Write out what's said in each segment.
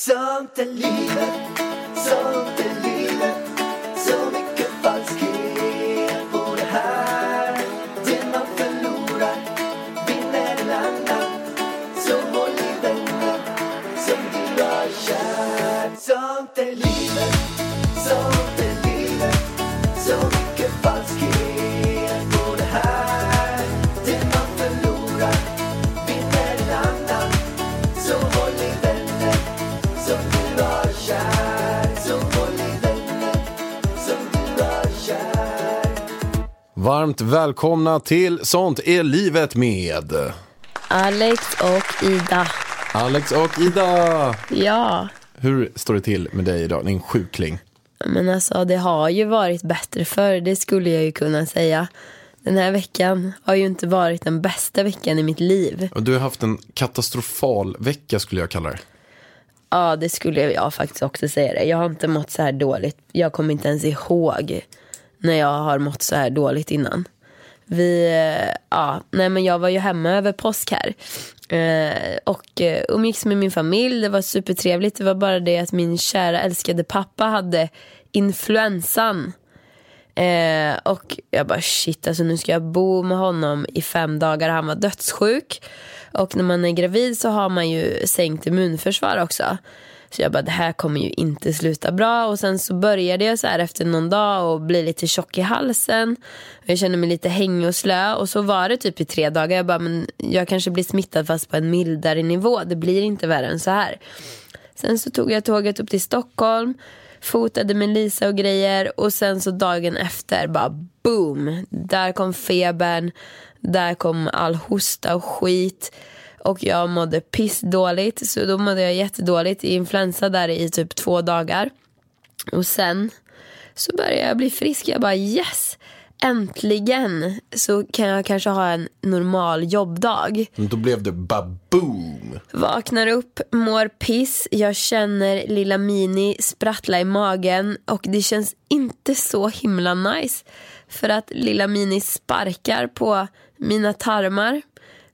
Sånt är livet, sånt är livet Varmt välkomna till Sånt är livet med Alex och Ida. Alex och Ida. Ja, Hur står det till med dig idag, din sjukling? men alltså det har ju varit bättre för det skulle jag ju kunna säga. Den här veckan har ju inte varit den bästa veckan i mitt liv. Och Du har haft en katastrofal vecka skulle jag kalla det. Ja, det skulle jag faktiskt också säga det. Jag har inte mått så här dåligt. Jag kommer inte ens ihåg när jag har mått så här dåligt innan. Vi, eh, ja, nej men jag var ju hemma över påsk här. Eh, och eh, umgicks med min familj, det var supertrevligt. Det var bara det att min kära älskade pappa hade influensan. Eh, och jag bara shit, alltså nu ska jag bo med honom i fem dagar. Han var dödssjuk. Och när man är gravid så har man ju sänkt immunförsvar också. Så jag bara det här kommer ju inte sluta bra. Och sen så började jag så här efter någon dag och bli lite tjock i halsen. Jag kände mig lite hängig och slö. Och så var det typ i tre dagar. Jag bara men jag kanske blir smittad fast på en mildare nivå. Det blir inte värre än så här. Sen så tog jag tåget upp till Stockholm, fotade med Lisa och grejer och sen så dagen efter bara boom, där kom febern, där kom all hosta och skit och jag mådde pissdåligt så då mådde jag jättedåligt i influensa där i typ två dagar. Och sen så började jag bli frisk, jag bara yes, äntligen så kan jag kanske ha en normal jobbdag. Men Då blev det baboom. Vaknar upp, mår piss, jag känner lilla Mini sprattla i magen och det känns inte så himla nice. För att lilla Mini sparkar på mina tarmar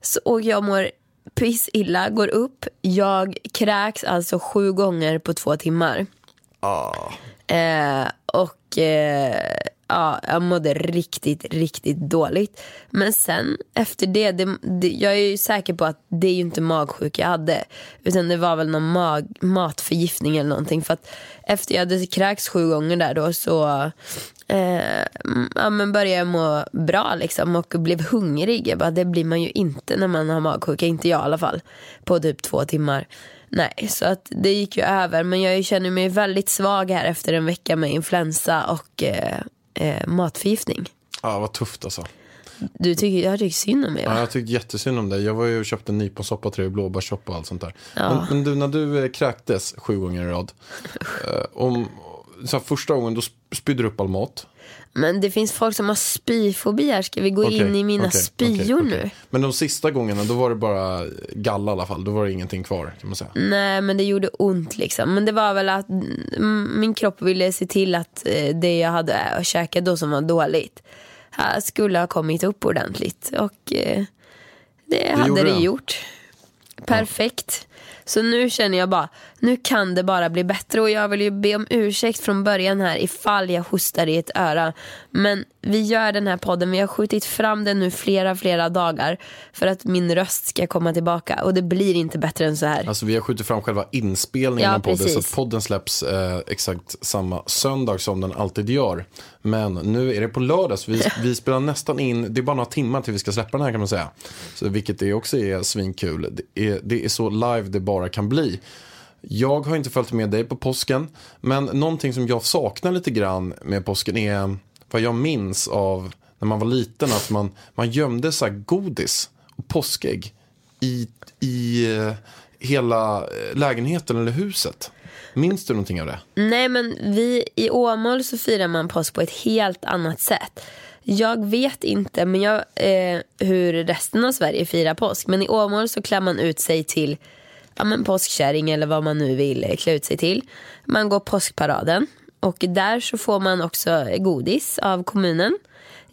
så, och jag mår piss illa, går upp. Jag kräks alltså sju gånger på två timmar. Eh, och eh, ja, jag mådde riktigt, riktigt dåligt. Men sen efter det, det, det, jag är ju säker på att det är ju inte magsjuk jag hade. Utan det var väl någon mag, matförgiftning eller någonting. För att efter jag hade kräkts sju gånger där då så eh, ja, men började må bra liksom och blev hungrig. Jag bara, det blir man ju inte när man har magsjuka, inte jag i alla fall. På typ två timmar. Nej, så att det gick ju över. Men jag känner mig väldigt svag här efter en vecka med influensa och eh, eh, matförgiftning. Ja, vad tufft alltså. Du tycker, jag tycker synd om mig Ja, jag tyckte jättesynd om dig. Jag var ju och köpte nyponsoppa till dig, blåbärssoppa och allt sånt där. Men, men du, när du eh, kräktes sju gånger i rad. eh, om, så första gången då sp- spydde du upp all mat. Men det finns folk som har spyfobi här. Ska vi gå Okej, in i mina okej, spyor okej. nu? Men de sista gångerna då var det bara galla i alla fall. Då var det ingenting kvar kan man säga. Nej men det gjorde ont liksom. Men det var väl att min kropp ville se till att eh, det jag hade käkat då som var dåligt här skulle ha kommit upp ordentligt. Och eh, det, hade gjorde det det. gjort. Perfekt. Så nu känner jag bara, nu kan det bara bli bättre och jag vill ju be om ursäkt från början här ifall jag hostar i ett öra. Men vi gör den här podden, vi har skjutit fram den nu flera, flera dagar för att min röst ska komma tillbaka och det blir inte bättre än så här. Alltså vi har skjutit fram själva inspelningen Ja, av podden så att podden släpps eh, exakt samma söndag som den alltid gör. Men nu är det på lördag så vi, vi spelar nästan in, det är bara några timmar till vi ska släppa den här kan man säga. Så, vilket det också är svinkul. Det är, det är så live det bara kan bli. Jag har inte följt med dig på påsken, men någonting som jag saknar lite grann med påsken är vad jag minns av när man var liten, att man, man gömde så här godis och påskägg i, i eh, hela eh, lägenheten eller huset. Minns du någonting av det? Nej men vi i Åmål så firar man påsk på ett helt annat sätt. Jag vet inte men jag, eh, hur resten av Sverige firar påsk. Men i Åmål så klär man ut sig till ja, men påskkärring eller vad man nu vill klä ut sig till. Man går påskparaden och där så får man också godis av kommunen.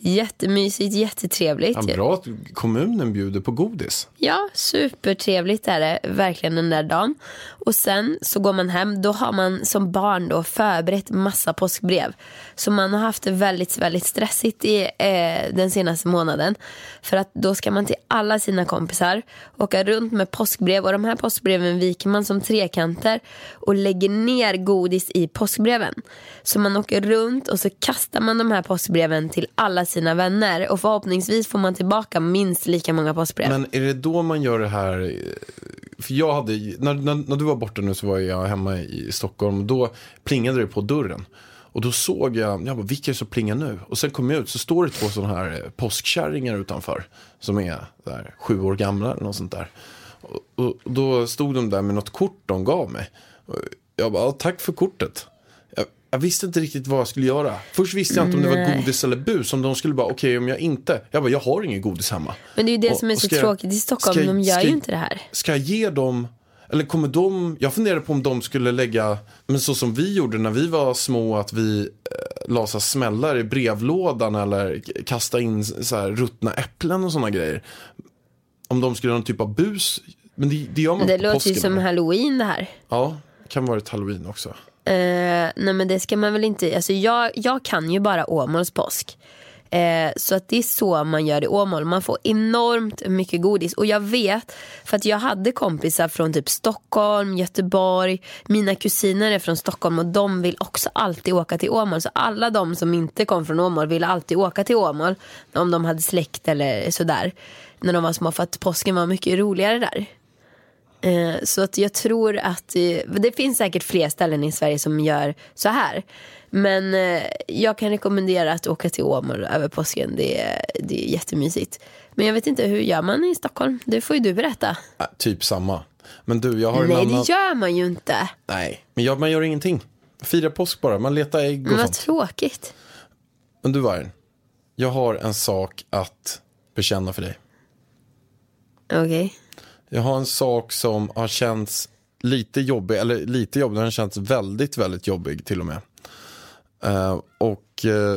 Jättemysigt, jättetrevligt. Ja, bra att kommunen bjuder på godis. Ja, supertrevligt är det verkligen den där dagen. Och sen så går man hem, då har man som barn då förberett massa påskbrev. Så man har haft det väldigt, väldigt stressigt i eh, den senaste månaden. För att då ska man till alla sina kompisar åka runt med påskbrev och de här påskbreven viker man som trekanter och lägger ner godis i påskbreven. Så man åker runt och så kastar man de här påskbreven till alla sina vänner och förhoppningsvis får man tillbaka minst lika många postbrev. Men är det då man gör det här? För jag hade, när, när, när du var borta nu så var jag hemma i Stockholm. Då plingade det på dörren. Och då såg jag, jag bara, vilka är det som plingar nu? Och sen kom jag ut så står det två sådana här eh, påskkärringar utanför. Som är där, sju år gamla eller något sånt där. Och, och då stod de där med något kort de gav mig. Och jag bara, tack för kortet. Jag, jag visste inte riktigt vad jag skulle göra. Först visste jag inte om det var godis eller bus. Om de skulle bara, okej om jag inte. Jag bara, jag har ingen godis hemma. Men det är ju det Och- som är så jag- tråkigt i Stockholm, jag- de gör ska ju jag- inte det här. Ska jag ge dem, eller kommer de, jag funderar på om de skulle lägga, men så som vi gjorde när vi var små, att vi eh, la smällar i brevlådan eller kasta in så här ruttna äpplen och sådana grejer. Om de skulle ha någon typ av bus, men det, det gör man Det på låter påsken. ju som halloween det här. Ja, kan vara ett halloween också. Eh, nej men det ska man väl inte, alltså jag, jag kan ju bara Åmåls påsk. Eh, så att det är så man gör i Åmål. Man får enormt mycket godis. Och jag vet, för att jag hade kompisar från typ Stockholm, Göteborg. Mina kusiner är från Stockholm och de vill också alltid åka till Åmål. Så alla de som inte kom från Åmål ville alltid åka till Åmål. Om de hade släkt eller sådär. När de var små för att påsken var mycket roligare där. Eh, Så att jag tror att det finns säkert fler ställen i Sverige som gör så här. Men eh, jag kan rekommendera att åka till Åmål över påsken. Det är, det är jättemysigt. Men jag vet inte, hur gör man i Stockholm? Det får ju du berätta. Äh, typ samma. Men du, jag har en Nej, annan... det gör man ju inte. Nej, men jag, man gör ingenting. Fira påsk bara, man letar ägg och Men vad sånt. tråkigt. Men du Vargen, jag har en sak att bekänna för dig. Okej. Jag har en sak som har känts lite jobbig, eller lite jobbig, den har känts väldigt, väldigt jobbig till och med. Eh, och eh,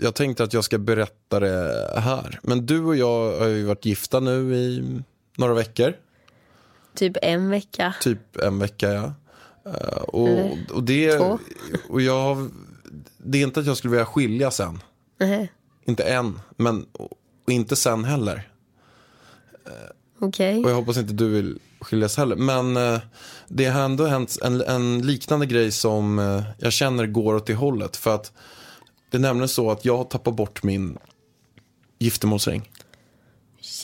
jag tänkte att jag ska berätta det här. Men du och jag har ju varit gifta nu i några veckor, Typ en vecka. typ en vecka ja. Eh, och, och det, två. och jag, det är inte att jag skulle vilja skilja sen. Nej. Inte än, men och inte sen heller. Okej. Och jag hoppas inte du vill skiljas heller. Men eh, det har ändå hänt en, en liknande grej som eh, jag känner går åt det hållet. För att det är nämligen så att jag har tappat bort min giftermålsring.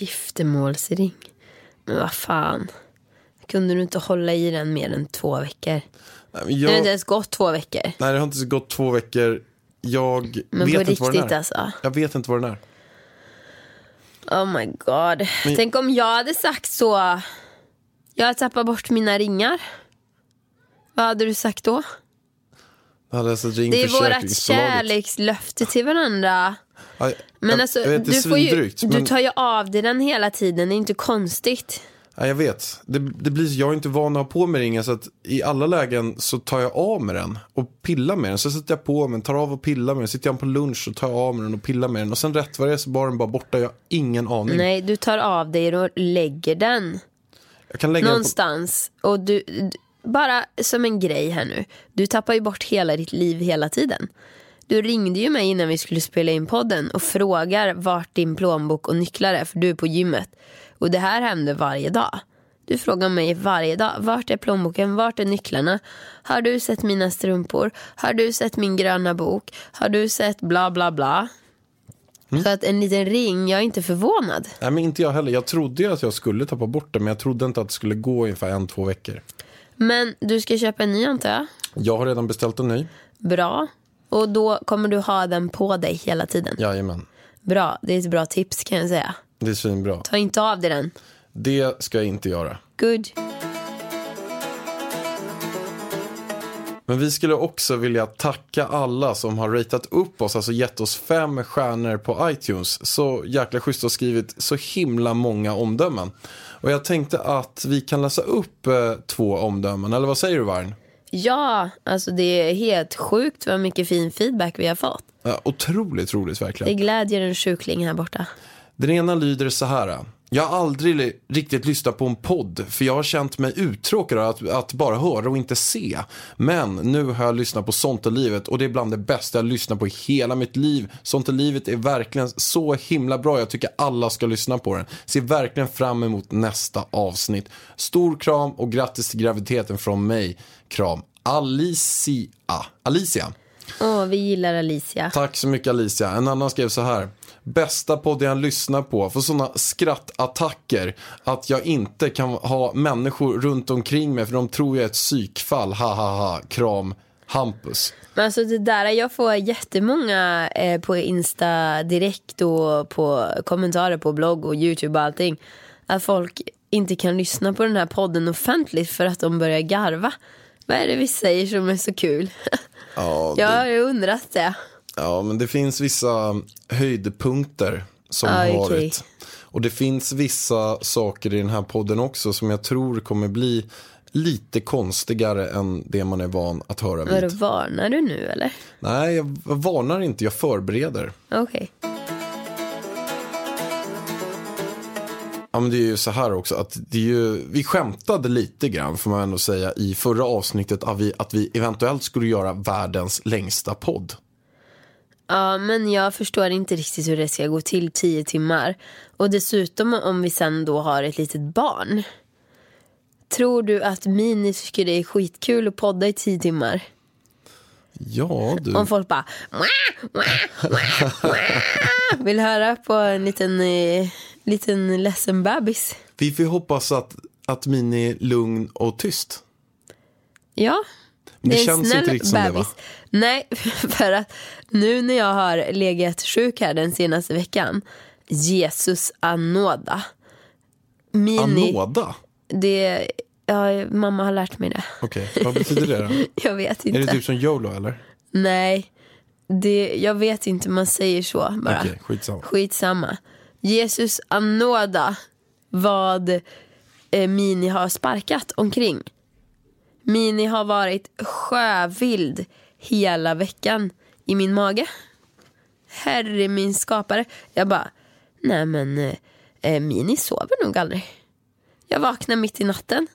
Giftermålsring. Men vad fan. Kunde du inte hålla i den mer än två veckor? Men Det har inte Jag, ens gått två veckor. nej, det har inte gått två veckor. Jag Men vet inte vad den riktigt är. alltså. Jag vet inte vad den är. Oh my god. Men- Tänk om jag hade sagt så. Jag har tappat bort mina ringar. Vad hade du sagt då? Alltså Det är vårt kärlekslöfte till varandra. Ja, Men alltså, vet, du, får ju, svindrygt, du men- tar ju av dig den hela tiden. Det är inte konstigt. Ja, jag vet. Det, det blir, jag är inte van att ha på mig ringen så att i alla lägen så tar jag av med den och pillar med den. Så sätter jag på mig den, tar av och pillar med den. Sitter jag på lunch så tar jag av med den och pillar med den. Och sen rätt vad det är så var den bara borta. Jag har ingen aning. Nej, du tar av dig och lägger den Jag kan lägga den på... någonstans. Och du, du, bara som en grej här nu. Du tappar ju bort hela ditt liv hela tiden. Du ringde ju mig innan vi skulle spela in podden och frågar vart din plånbok och nycklar är för du är på gymmet. Och det här händer varje dag. Du frågar mig varje dag, vart är plånboken, vart är nycklarna? Har du sett mina strumpor? Har du sett min gröna bok? Har du sett bla bla bla? Så att en liten ring, jag är inte förvånad. Nej, men inte jag heller. Jag trodde ju att jag skulle tappa bort den. Men jag trodde inte att det skulle gå ungefär en, två veckor. Men du ska köpa en ny antar jag? Jag har redan beställt en ny. Bra. Och då kommer du ha den på dig hela tiden. Jajamän. Bra, det är ett bra tips kan jag säga. Det är svinbra. Ta inte av dig den. Det ska jag inte göra. Good. Men vi skulle också vilja tacka alla som har ratat upp oss, alltså gett oss fem stjärnor på iTunes. Så jäkla schysst och skrivit så himla många omdömen. Och jag tänkte att vi kan läsa upp eh, två omdömen, eller vad säger du Varn? Ja, alltså det är helt sjukt vad mycket fin feedback vi har fått. Ja, otroligt roligt verkligen. Det glädjer en sjukling här borta. Den ena lyder så här. Jag har aldrig riktigt lyssnat på en podd för jag har känt mig uttråkad att, att bara höra och inte se. Men nu har jag lyssnat på Sånt är livet och det är bland det bästa jag lyssnat på i hela mitt liv. Sånt är livet är verkligen så himla bra. Jag tycker alla ska lyssna på den. Ser verkligen fram emot nästa avsnitt. Stor kram och grattis till graviditeten från mig. Kram. Alicia. Alicia. Åh, vi gillar Alicia. Tack så mycket Alicia. En annan skrev så här. Bästa podden jag lyssnar på. Får sådana skrattattacker att jag inte kan ha människor runt omkring mig för de tror jag är ett psykfall. Ha ha ha. Kram. Hampus. Men alltså det där, jag får jättemånga eh, på Insta direkt och på kommentarer på blogg och Youtube och allting. Att folk inte kan lyssna på den här podden offentligt för att de börjar garva. Vad är det vi säger som är så kul? Ja, Jag det, har ju undrat det. Ja, men det finns vissa höjdpunkter som Ah, har okej. varit. Och det finns vissa saker i den här podden också som jag tror kommer bli lite konstigare än det man är van att höra Vadå, vid. varnar du nu eller? Nej, jag varnar inte, jag förbereder. Okej. Ja, men det är ju så här också att det är ju, vi skämtade lite grann får man ändå säga i förra avsnittet att vi, att vi eventuellt skulle göra världens längsta podd. Ja, men jag förstår inte riktigt hur det ska gå till tio timmar. Och dessutom om vi sen då har ett litet barn. Tror du att Mini tycker det är skitkul att podda i tio timmar? Ja, du. Om folk bara "Mwah, mwah, mwah, mwah." vill höra på en liten, eh, liten ledsen bebis. Vi får hoppas att, att Mini är lugn och tyst. Ja, Det en känns inte riktigt som det, va? Nej, för att nu när jag har legat sjuk här den senaste veckan. Jesus anåda. Mini, Anåda? det, ja, mamma har lärt mig det. Okej, vad betyder det då? Jag vet inte. Är det typ som YOLO eller? Nej, det, jag vet inte, man säger så bara. Okej, skitsamma. Skitsamma. Jesus anåda vad eh, Mini har sparkat omkring. Mini har varit sjövild hela veckan i min mage. Herre min skapare. Jag bara, nej men eh, eh, Mini sover nog aldrig. Jag vaknar mitt i natten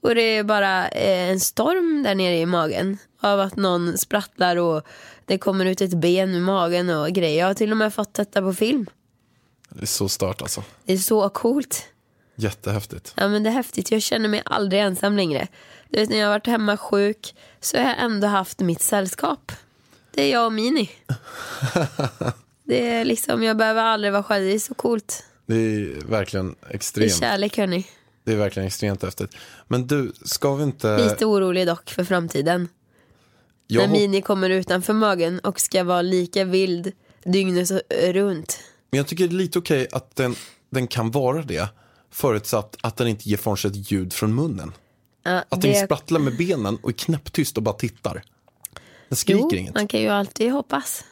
och det är bara eh, en storm där nere i magen av att någon sprattlar och det kommer ut ett ben ur magen och grejer. Jag har till och med fått detta på film. Det är så stört alltså. Det är så coolt. Jättehäftigt. Ja men det är häftigt. Jag känner mig aldrig ensam längre. Du vet när jag har varit hemma sjuk så har jag ändå haft mitt sällskap. Det är jag och Mini. Det är liksom, jag behöver aldrig vara själv. Det är så coolt. Det är verkligen Det är extremt. kärlek hörni. Det är verkligen extremt häftigt. Men du, ska vi inte... Lite orolig dock för framtiden. Jag när Mini kommer utanför magen och ska vara lika vild dygnet runt. Men jag tycker det är lite okej att den, den kan vara det. Förutsatt att den inte ger från sig ett ljud från munnen. Ja, Att den det- sprattlar med benen och är knäpptyst och bara tittar. Den skriker jo, inget. man kan ju alltid hoppas.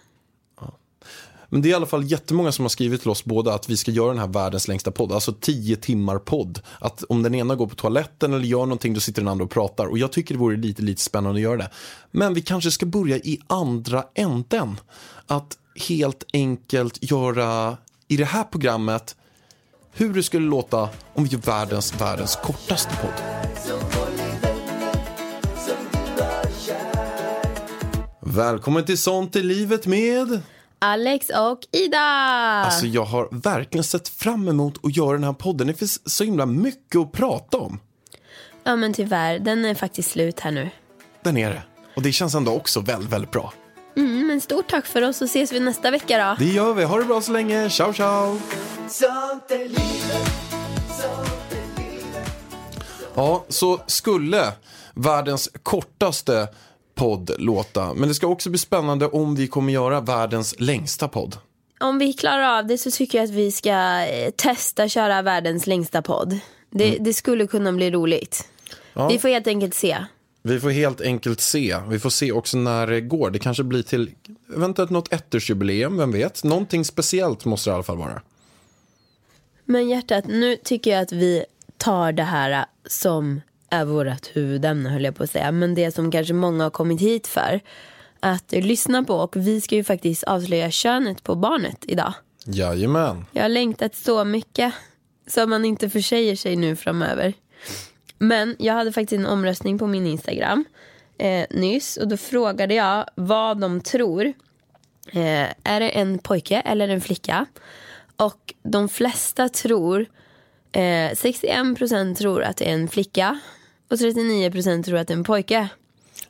Men det är i alla fall jättemånga som har skrivit till oss båda att vi ska göra den här världens längsta podd. Alltså 10 timmar podd. Att om den ena går på toaletten eller gör någonting då sitter den andra och pratar. Och jag tycker det vore lite, lite spännande att göra det. Men vi kanske ska börja i andra änden. Att helt enkelt göra i det här programmet hur det skulle låta om vi gör världens, världens kortaste podd. Välkommen till Sånt i livet med... Alex och Ida! Alltså jag har verkligen sett fram emot att göra den här podden. Det finns så himla mycket att prata om. Ja men tyvärr, den är faktiskt slut här nu. Den är det. Och det känns ändå också väldigt, väldigt bra. Mm, men stort tack för oss så ses vi nästa vecka då. Det gör vi. Ha det bra så länge. Ciao, ciao. Sånt är livet, sånt är livet Ja, så skulle världens kortaste podd låta. Men det ska också bli spännande om vi kommer göra världens längsta podd. Om vi klarar av det så tycker jag att vi ska eh, testa köra världens längsta podd. Det, det skulle kunna bli roligt. Ja. Vi får helt enkelt se. Vi får helt enkelt se. Vi får se också när det går. Det kanske blir till eventuellt något ettårsjubileum, vem vet? Någonting speciellt måste det i alla fall vara. Men hjärtat, nu tycker jag att vi tar det här eh, som är vårt huvudämne höll jag på att säga. Men det som kanske många har kommit hit för. att lyssna på och vi ska ju faktiskt avslöja könet på barnet idag. Jajamän. Jag har längtat så mycket så man inte försäger sig nu framöver. Men jag hade faktiskt en omröstning på min Instagram eh, nyss och då frågade jag vad de tror. Eh, är det en pojke eller en flicka? Och de flesta tror, eh, 61% tror att det är en flicka och 39% tror att det är en pojke.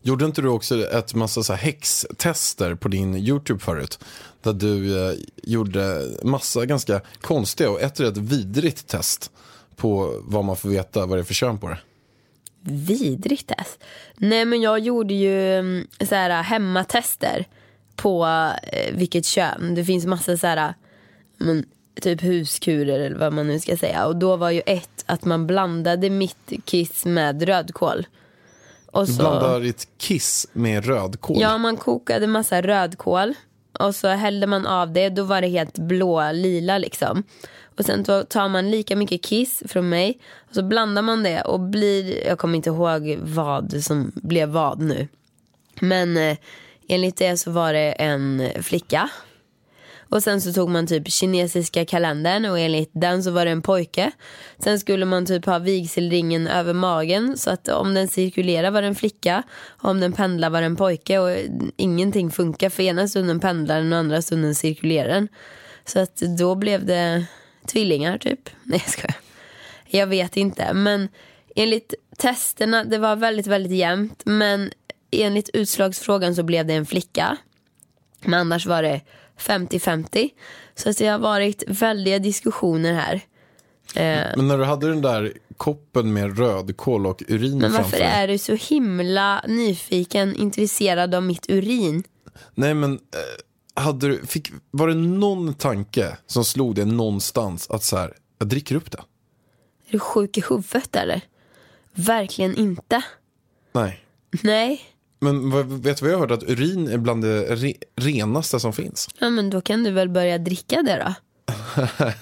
Gjorde inte du också ett massa så här häxtester på din YouTube förut? Där du eh, gjorde massa ganska konstiga och ett rätt vidrigt test på vad man får veta vad det är för kön på det. Vidrigt test. Nej men jag gjorde ju mm, så här hemmatester på eh, vilket kön. Det finns massa så här men, typ huskurer eller vad man nu ska säga. Och då var ju ett att man blandade mitt kiss med rödkål. Och Du så, blandar ditt kiss med rödkål. ja man kokade massa rödkål. Och så hällde man av det, då var det helt blå lila liksom. Och sen tar man lika mycket kiss från mig. Och så blandar man det och blir, jag kommer inte ihåg vad som blev vad nu. Men eh, enligt det så var det en flicka. Och sen så tog man typ kinesiska kalendern och enligt den så var det en pojke. Sen skulle man typ ha vigselringen över magen så att om den cirkulerar var det en flicka. Om den pendlar var det en pojke och ingenting funkar för ena stunden pendlar den och andra stunden cirkulerar den. Så att då blev det tvillingar typ. Nej jag skojar. Jag vet inte men enligt testerna, det var väldigt väldigt jämnt men enligt utslagsfrågan så blev det en flicka. Men annars var det 50-50. Så att det har varit väldiga diskussioner här. Eh, Men när du hade den där koppen med rödkål och urin men framför varför dig. är du så himla nyfiken, intresserad av mitt urin? Nej men, eh, hade du, fick, var det någon tanke som slog dig någonstans att så här, jag dricker upp det? Är du sjuk i huvudet eller? Verkligen inte. Nej. Nej. Men vet du vad jag har hört? Att urin är bland det re, renaste som finns. Ja men då kan du väl börja dricka det då.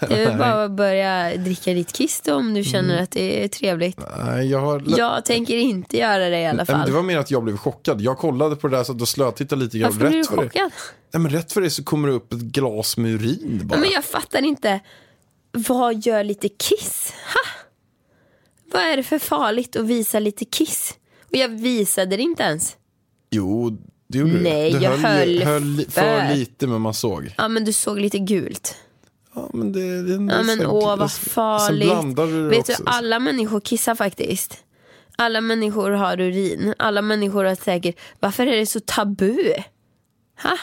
Det är väl bara att börja dricka ditt kiss då om du känner att det är trevligt. Nej, jag har... Jag tänker inte göra det i alla Nej, men fall. det var mer att jag blev chockad. Jag kollade på det där så då slötittade lite grann. Varför du rätt för det, chockad? nej, men rätt för det så kommer det upp ett glas med urin bara. Men jag fattar inte. Vad gör lite kiss? Ha? Vad är det för farligt att visa lite kiss? Och jag visade det inte ens. Jo, det gjorde Nej, du. Du jag höll höll för lite men man såg. Ja men du såg lite gult. Ja, men det, det, det Ja men åh vad Sen farligt. blandade du det Vet du, också. alla människor kissar faktiskt. Alla människor har urin. Alla människor har säkert, varför är det så tabu? Ha?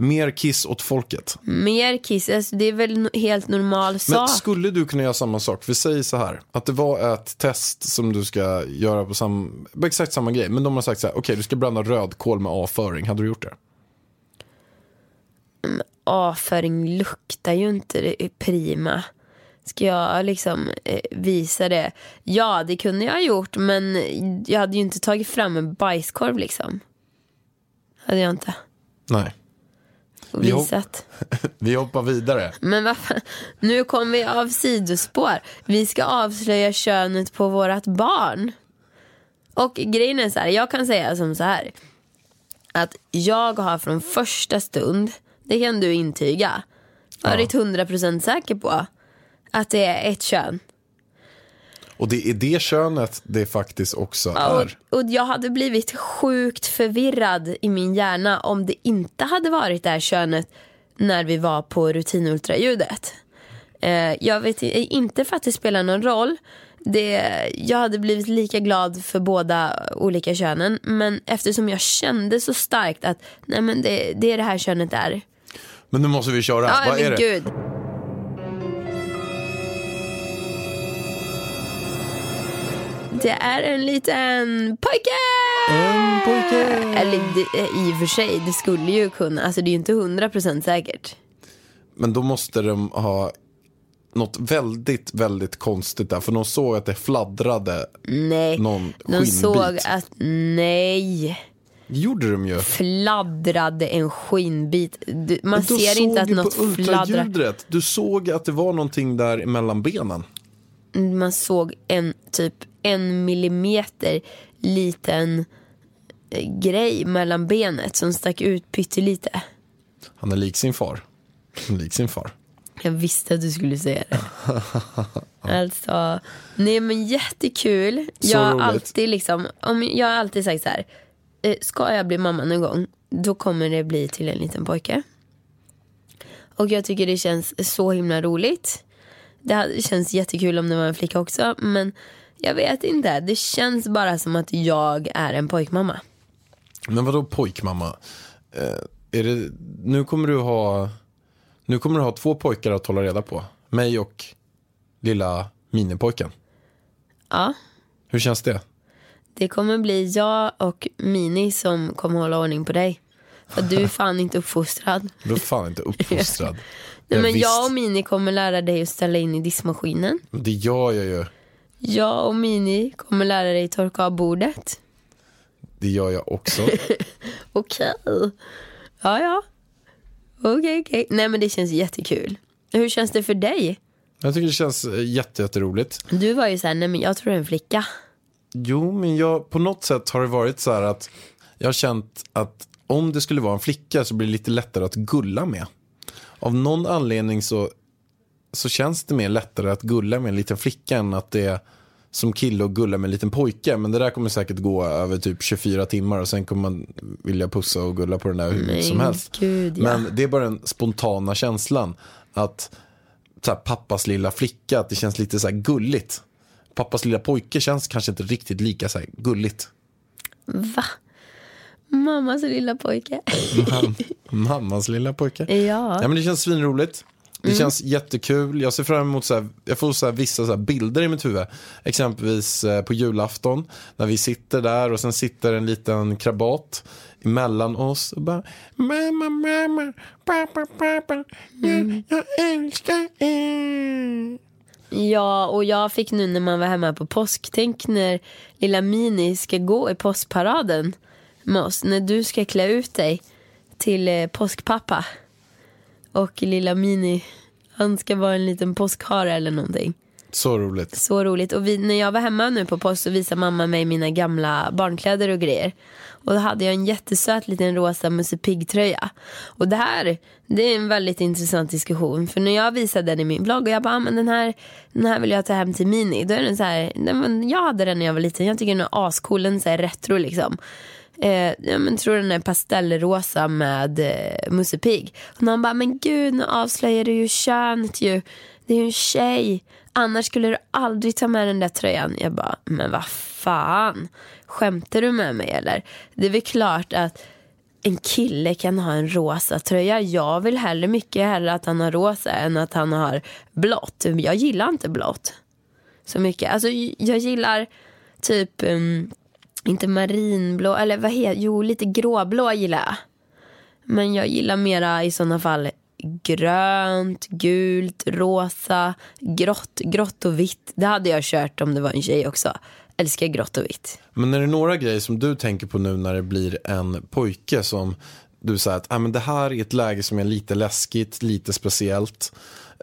Mer kiss åt folket. Mer kiss, alltså, det är väl en helt normal Men sak. skulle du kunna göra samma sak? Vi säger så här, att det var ett test som du ska göra på, sam, på exakt samma grej. Men de har sagt så här, okej du ska blanda rödkål med avföring. Hade du gjort det? avföring luktar ju inte det är prima. Ska jag liksom eh, visa det? Ja, det kunde jag ha gjort, men jag hade ju inte tagit fram en bajskorv liksom. Hade jag inte. Nej. Och Vi visat. Vi hoppar vidare. Men varför? Nu kommer vi av sidospår. Vi ska avslöja könet på vårt barn. Och grejen är så här, jag kan säga som så här. Att jag har från första stund, det kan du intyga, varit 100% säker på att det är ett kön. Och det är det könet det faktiskt också Ja, är. och, och jag hade blivit sjukt förvirrad i min hjärna om det inte hade varit det här könet när vi var på rutinultraljudet. Eh, jag vet inte för att det spelar någon roll. Det, jag hade blivit lika glad för båda olika könen. Men eftersom jag kände så starkt att nej men det, det är det här könet är. Men nu måste vi köra. Ja, Vad är det? gud. Det är en liten pojke! En pojke! Eller det, i och för sig, det skulle ju kunna. Alltså det är ju inte hundra procent säkert. Men då måste de ha något väldigt, väldigt konstigt där. För de såg att det fladdrade Nej, någon de skinnbit. såg att nej, Det gjorde de ju. fladdrade en skinnbit. Du, man ser inte att något fladdrar. Du såg att det var någonting där mellan benen. Man såg en typ en millimeter liten eh, grej mellan benet som stack ut pyttelite. Han är lik sin far. Lik sin far. Jag visste att du skulle säga det. alltså, nej men jättekul. Så jag har roligt. alltid liksom, om jag har alltid sagt så här. eh, Ska jag bli mamma någon gång, då kommer det bli till en liten pojke. Och jag tycker det känns så himla roligt. Det känns jättekul om det var en flicka också. Men jag vet inte, det känns bara som att jag är en pojkmamma. Men vadå pojkmamma? Eh, är det, nu kommer du ha Nu kommer du ha två pojkar att hålla reda på. Mig och lilla minipojken. Ja, Hur känns det? det kommer bli jag och Mini som kommer hålla ordning på dig. För du är fan inte uppfostrad. Du är fan inte uppfostrad. Nej, men visst. jag och Mini kommer lära dig att ställa in i diskmaskinen. Det gör jag ju. Jag och Mini kommer lära dig torka av bordet. Det gör jag också. Okej. Ja, ja. Okej, okej. Nej, men det känns jättekul. Hur känns det för dig? Jag tycker det känns eh, jätte, jätteroligt. Du var ju såhär, nej men jag tror det är en flicka. Jo, men jag, på något sätt har det varit så här att jag har känt att om det skulle vara en flicka så blir det lite lättare att gulla med. Av någon anledning så, så känns det mer lättare att gulla med en liten flicka än att det är som kille och gulla med en liten pojke. Men det där kommer säkert gå över typ 24 timmar och sen kommer man vilja pussa och gulla på den där hur mycket som helst. gud, ja. Men det är bara den spontana känslan att så här, pappas lilla flicka, att det känns lite så här gulligt. Pappas lilla pojke känns kanske inte riktigt lika så här gulligt. Va? Mammas lilla pojke. Mam- Mammas lilla pojke. ja. Ja men det känns svinroligt. Det känns jättekul. Jag ser fram emot så här, jag får så vissa så bilder i mitt huvud. Exempelvis eh, på julafton när vi sitter där och sen sitter en liten krabat emellan oss och bara Mamma, mamma, pappa, pappa, jag, jag älskar er. Ja, och jag fick nu när man var hemma på påsk. Tänk när lilla Mini ska gå i påskparaden oss. När du ska klä ut dig till eh, påskpappa. Och lilla Mini, han ska vara en liten påskhare eller någonting. Så roligt. Så roligt. Och vi, när jag var hemma nu på påsk så visade mamma mig mina gamla barnkläder och grejer. Och då hade jag en jättesöt liten rosa Musse Pigg-tröja. Och det här, det är en väldigt intressant diskussion. För när jag visade den i min blogg och jag bara, ah, men den här, den här vill jag ta hem till Mini. Då är den så här, den, jag hade den när jag var liten. Jag tycker den är ascool, den är så här retro liksom. Eh, ja, men tror den är pastellrosa med eh, Musse Pigg. Och någon bara, men gud nu avslöjar du ju könet ju. Det är ju en tjej. Annars skulle du aldrig ta med den där tröjan. Jag bara, men vad fan. Skämtar du med mig eller? Det är väl klart att en kille kan ha en rosa tröja. Jag vill hellre mycket hellre att han har rosa än att han har blått. Jag gillar inte blått så mycket. Alltså jag gillar typ, um, inte marinblå, eller vad heter, jo lite gråblå gillar jag. Men jag gillar mera i sådana fall grönt, gult, rosa, grått, grått och vitt. Det hade jag kört om det var en tjej också. Älskar grått och vitt. Men är det några grejer som du tänker på nu när det blir en pojke som du säger att ah, men det här är ett läge som är lite läskigt, lite speciellt.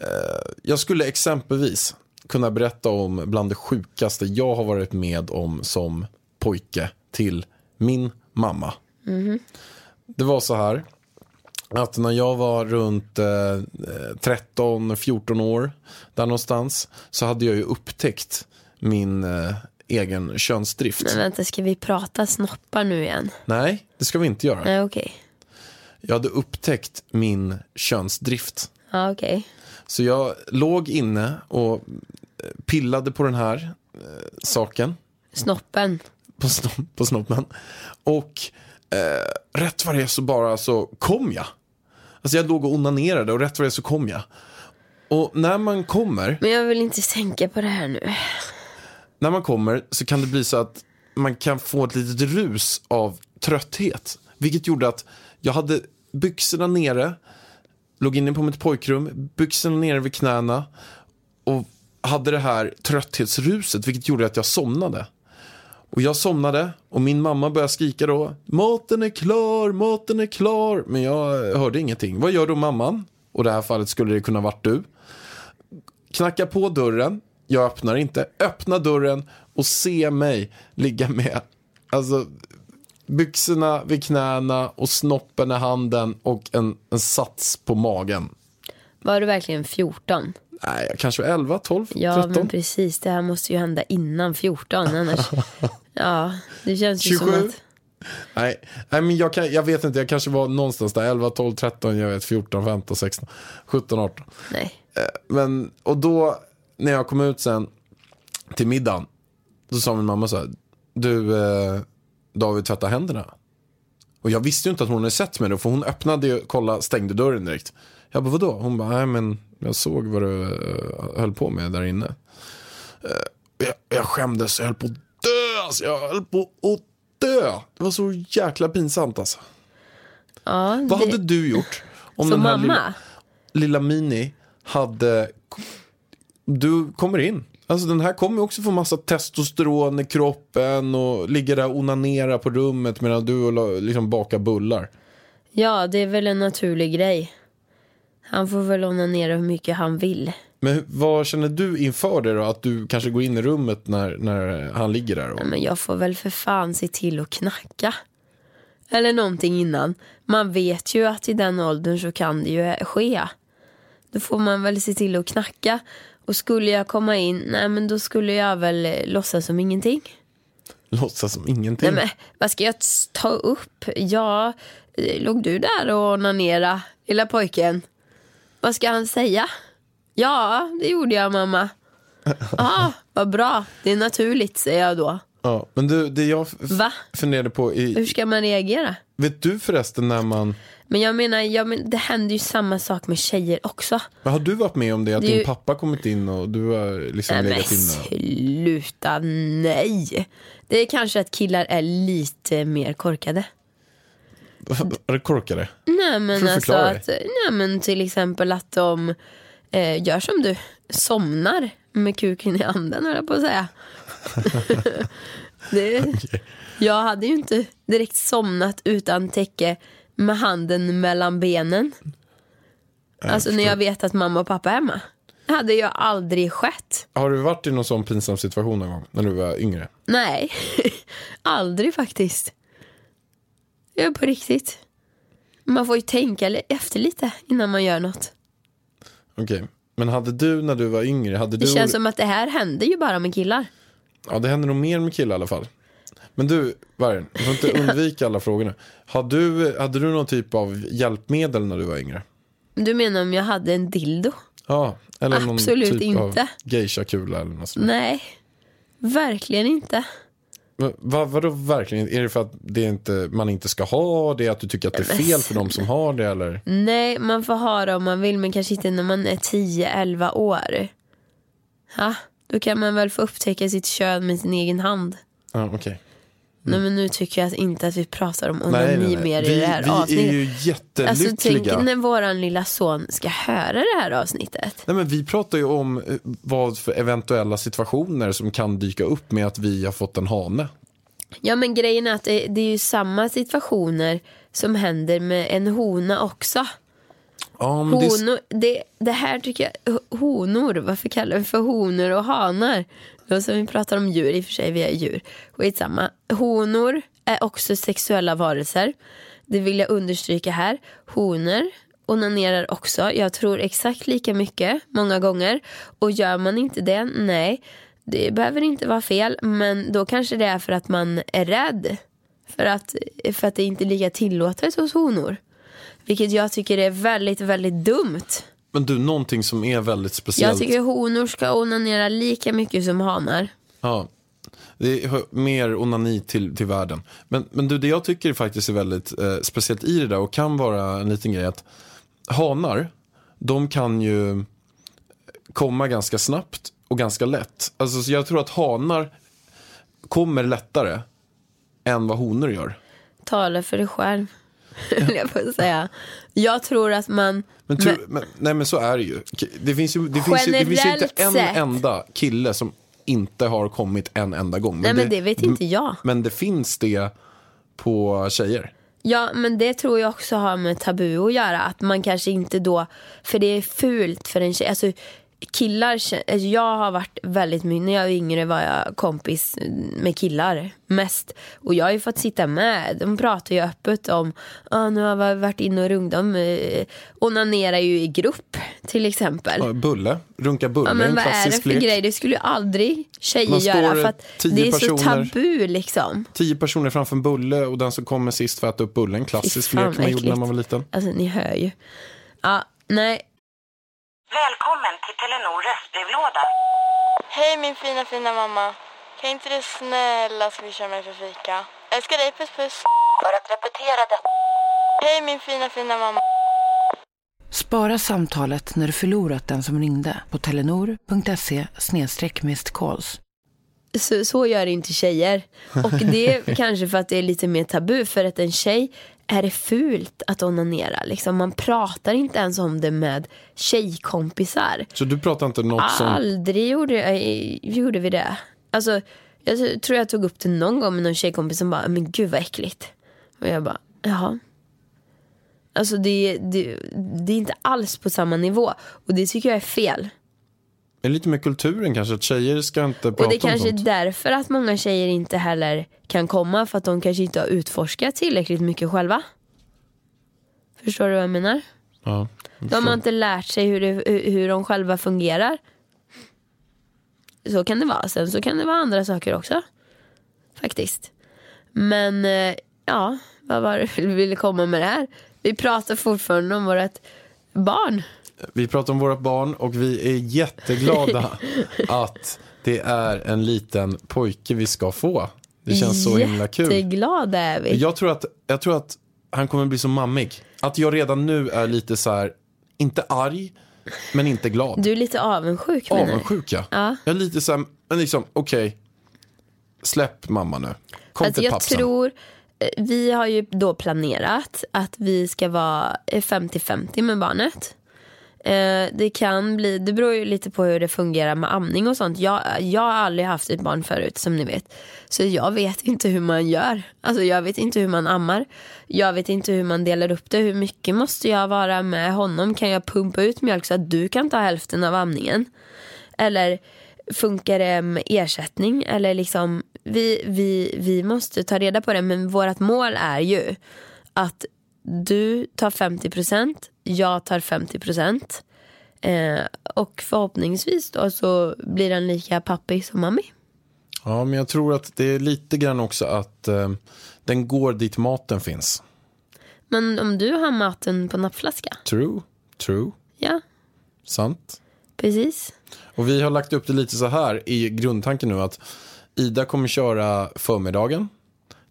Eh, jag skulle exempelvis kunna berätta om bland det sjukaste jag har varit med om som pojke till min mamma. Det var så här att när jag var runt eh, 13-14 år där någonstans så hade jag ju upptäckt min eh, egen könsdrift. Men vänta, ska vi prata snoppar nu igen? Nej, det ska vi inte göra. Nej, okej. Jag hade upptäckt min könsdrift. Ja, okej. Så jag låg inne och eh, pillade på den här eh, saken, Snoppen. på, sno- på snoppen. Och eh, rätt vad det är så bara så kom jag. Alltså jag låg och onanerade och rätt vad det så kom jag. Och när man kommer, Men jag vill inte tänka på det här nu. när man kommer så kan det bli så att man kan få ett litet rus av trötthet. Vilket gjorde att jag hade byxorna nere, låg inne på mitt pojkrum, byxorna nere vid knäna och hade det här trötthetsruset vilket gjorde att jag somnade. Och jag somnade och min mamma började skrika då Maten är klar, maten är klar Men jag hörde ingenting. Vad gör då mamman? Och i det här fallet skulle det kunna varit du. Knacka på dörren, jag öppnar inte. Öppna dörren och se mig ligga med alltså byxorna vid knäna och snoppen i handen och en, en sats på magen. Var du verkligen 14? Nej, kanske 11, 12, Ja 13. men precis, det här måste ju hända innan 14 annars. ja, det känns ju som 27? att... Nej, nej men jag, kan, jag vet inte, jag kanske var någonstans där 11, 12, 13, jag vet 14, 15, 16, 17, 18. Nej. Men, och då när jag kom ut sen till middagen, då sa min mamma så här, du eh, David tvätta händerna. Och jag visste ju inte att hon hade sett mig då, för hon öppnade ju, kolla, stängde dörren direkt. Jag bara, vadå? Hon bara, nej men jag såg vad du eh, höll på med där inne. Eh, jag, jag skämdes, jag höll på att dö, alltså, jag höll på att dö. Det var så jäkla pinsamt alltså. Ja, Vad det... hade du gjort om Som den här mamma? lilla, lilla Mini hade... Du kommer in. Alltså den här kommer också få massa testosteron i kroppen och ligger där och onanerar på rummet medan du och liksom bakar bullar. Ja, det är väl en naturlig grej. Han får väl onanera hur mycket han vill. Men vad känner du inför det då? Att du kanske går in i rummet när, när han ligger där? Och... Men jag får väl för fan se till att knacka. Eller någonting innan. Man vet ju att i den åldern så kan det ju ske. Då får man väl se till att knacka. Och skulle jag komma in, nej men då skulle jag väl eh, låtsas som ingenting. Låtsas som ingenting. Nej men vad ska jag ta upp? Ja, eh, låg du där och onanera, lilla pojken? Vad ska han säga? Ja, det gjorde jag mamma. Ja, vad bra. Det är naturligt, säger jag då. Ja, men du, det jag Va? funderade på, Hur i, ska man reagera? vet du förresten när man, Men jag menar, ja, men det händer ju samma sak med tjejer också. men har du varit med om det? Att Det din ju- pappa kommit in och du har liksom Nej legat inne? sluta, nej. Det är kanske att killar är lite mer korkade. Är det korkade? Nej men alltså att, nej men till exempel att de eh, gör som du, somnar med kuken i handen höll jag på att säga. det, Jag hade ju inte direkt somnat utan täcke med handen mellan benen. alltså när jag vet att mamma och pappa är hemma. Det hade ju aldrig skett. Har du varit i någon sån pinsam situation någon gång när du var yngre? Nej, aldrig faktiskt. Är på riktigt. Man får ju tänka efter lite innan man gör något. Okej, men hade du när du var yngre, hade Det du... känns som att det här händer ju bara med killar. Ja, det händer nog mer med killar i alla fall. Men du, Vargen, du får inte undvika alla frågorna. Hade du, hade du någon typ av hjälpmedel när du var yngre? Du menar om jag hade en dildo? Ja, eller någon Absolut typ inte. av geisha-kula eller något sånt. Nej, verkligen inte. Vad, vadå verkligen? Är det för att det inte, man inte ska ha det? Att du tycker att det är fel för de som har det? Eller? Nej, man får ha det om man vill men kanske inte när man är 10-11 år. Ja, då kan man väl få upptäcka sitt kön med sin egen hand. Ja, okej. Nej men nu tycker jag inte att vi pratar om Nej, nej, onani nej. mer i Vi, det här vi avsnittet. är ju Alltså jättelyckliga. tänk när våran lilla son ska höra det här avsnittet. Nej, men vi pratar ju om eh, vad för eventuella situationer som kan dyka upp med att vi har fått en hane. Ja men grejen är att det, det är ju samma situationer som händer med en hona också. Ja, men Honor, det, det här tycker jag, ho- honor, varför kallar vi för honor och hanar? Då som vi pratar om djur, i och för sig vi är djur. Skitsamma. Honor är också sexuella varelser. Det vill jag understryka här. Honor onanerar också. Jag tror exakt lika mycket många gånger. Och gör man inte det, nej. Det behöver inte vara fel. Men då kanske det är för att man är rädd. För att, för att det inte är lika tillåtet hos honor. Vilket jag tycker är väldigt, väldigt dumt men du, någonting som är väldigt speciellt. Jag tycker honor ska onanera lika mycket som hanar. Ja, det är mer onani till, till världen. Men, men du, det jag tycker faktiskt är väldigt eh, speciellt i det där och kan vara en liten grej att hanar, de kan ju komma ganska snabbt och ganska lätt. Alltså, så jag tror att hanar kommer lättare än vad honor gör. Tala för dig själv. vill jag säga. Jag tror att man... Men, tror, men, nej men så är det ju. Det finns ju, det finns ju, det finns ju inte en sett. enda kille som inte har kommit en enda gång. Nej men det vet inte jag. Men det finns det på tjejer. Ja men det tror jag också har med tabu att göra. Att man kanske inte då, för det är fult för en tjej. Alltså, killar, alltså jag har varit väldigt mycket, när jag var yngre var jag kompis med killar mest. Och jag har ju fått sitta med, de pratar ju öppet om, ah, nu har vi varit inne och runkat, de eh, onanerar ju i grupp till exempel. Bulle, runka bulle Ja, men en vad är det för lek. grej? Det skulle ju aldrig tjejer Man göra för att det är så personer- tabu liksom. Tio personer framför en bulle och den som kommer sist får äta upp bullen. Klassisk lek man gjorde när man var liten. Alltså ni hör ju. Ja, nej. Välkommen till Telenor röstbrevlåda. Hej min fina fina mamma. Kan inte du snälla swisha mig för fika? Älskar dig, puss puss. För att repetera detta. Hej min fina fina mamma. Spara samtalet när du förlorat den som ringde på telenor.se calls. Så, så gör inte tjejer. Och det är kanske för att det är lite mer tabu. För att en tjej är det fult att onanera. Liksom. Man pratar inte ens om det med tjejkompisar. Så du pratar inte något som... Aldrig gjorde, eh, gjorde vi det. Alltså, jag tror jag tog upp det någon gång med någon tjejkompis som bara, men gud vad äckligt. Och jag bara, jaha. Alltså det, det, det är inte alls på samma nivå. Och det tycker jag är fel. Det är lite med kulturen kanske, att tjejer ska inte prata Och det om kanske är därför att många tjejer inte heller kan komma för att de kanske inte har utforskat tillräckligt mycket själva. Förstår du vad jag menar? Ja, De har inte lärt sig hur, det, hur- hur de själva fungerar. Så kan det vara. Sen så kan det vara andra saker också. Faktiskt. Men eh, ja, vad var det vi ville komma med det här? Vi pratar fortfarande om vårt barn. Vi pratar om våra barn och vi är jätteglada att det är en liten pojke vi ska få. Det känns så himla kul. Jätteglada är vi. Jag tror, att, jag tror att han kommer bli så mammig. Att jag redan nu är lite så här, inte arg, men inte glad. Du är lite avundsjuk menar? Avundsjuk ja. Ja. Jag är lite så här, men liksom, okej. Släpp mamma nu. Kom Alltså till jag pappsen. tror, eh, vi har ju då planerat att vi ska vara eh, 50-50 med barnet. Eh, Det kan bli, det beror ju lite på hur det fungerar med amning och sånt. Jag, jag har aldrig haft ett barn förut som ni vet. Så jag vet inte hur man gör. Alltså jag vet inte hur man ammar. Jag vet inte hur man delar upp det. Hur mycket måste jag vara med honom? Kan jag pumpa ut mjölk så att du kan ta hälften av amningen? Eller funkar det med ersättning? Eller liksom, vi, vi, vi måste ta reda på det. Men vårt mål är ju att du tar 50 procent jag tar 50%. Eh, och förhoppningsvis då så blir den lika pappig som mammi. Ja, men jag tror att det är lite grann också att eh, den går dit maten finns. Men om du har maten på nappflaska, True, true, ja sant. precis. Och vi har lagt upp det lite så här i grundtanken nu att Ida kommer köra förmiddagen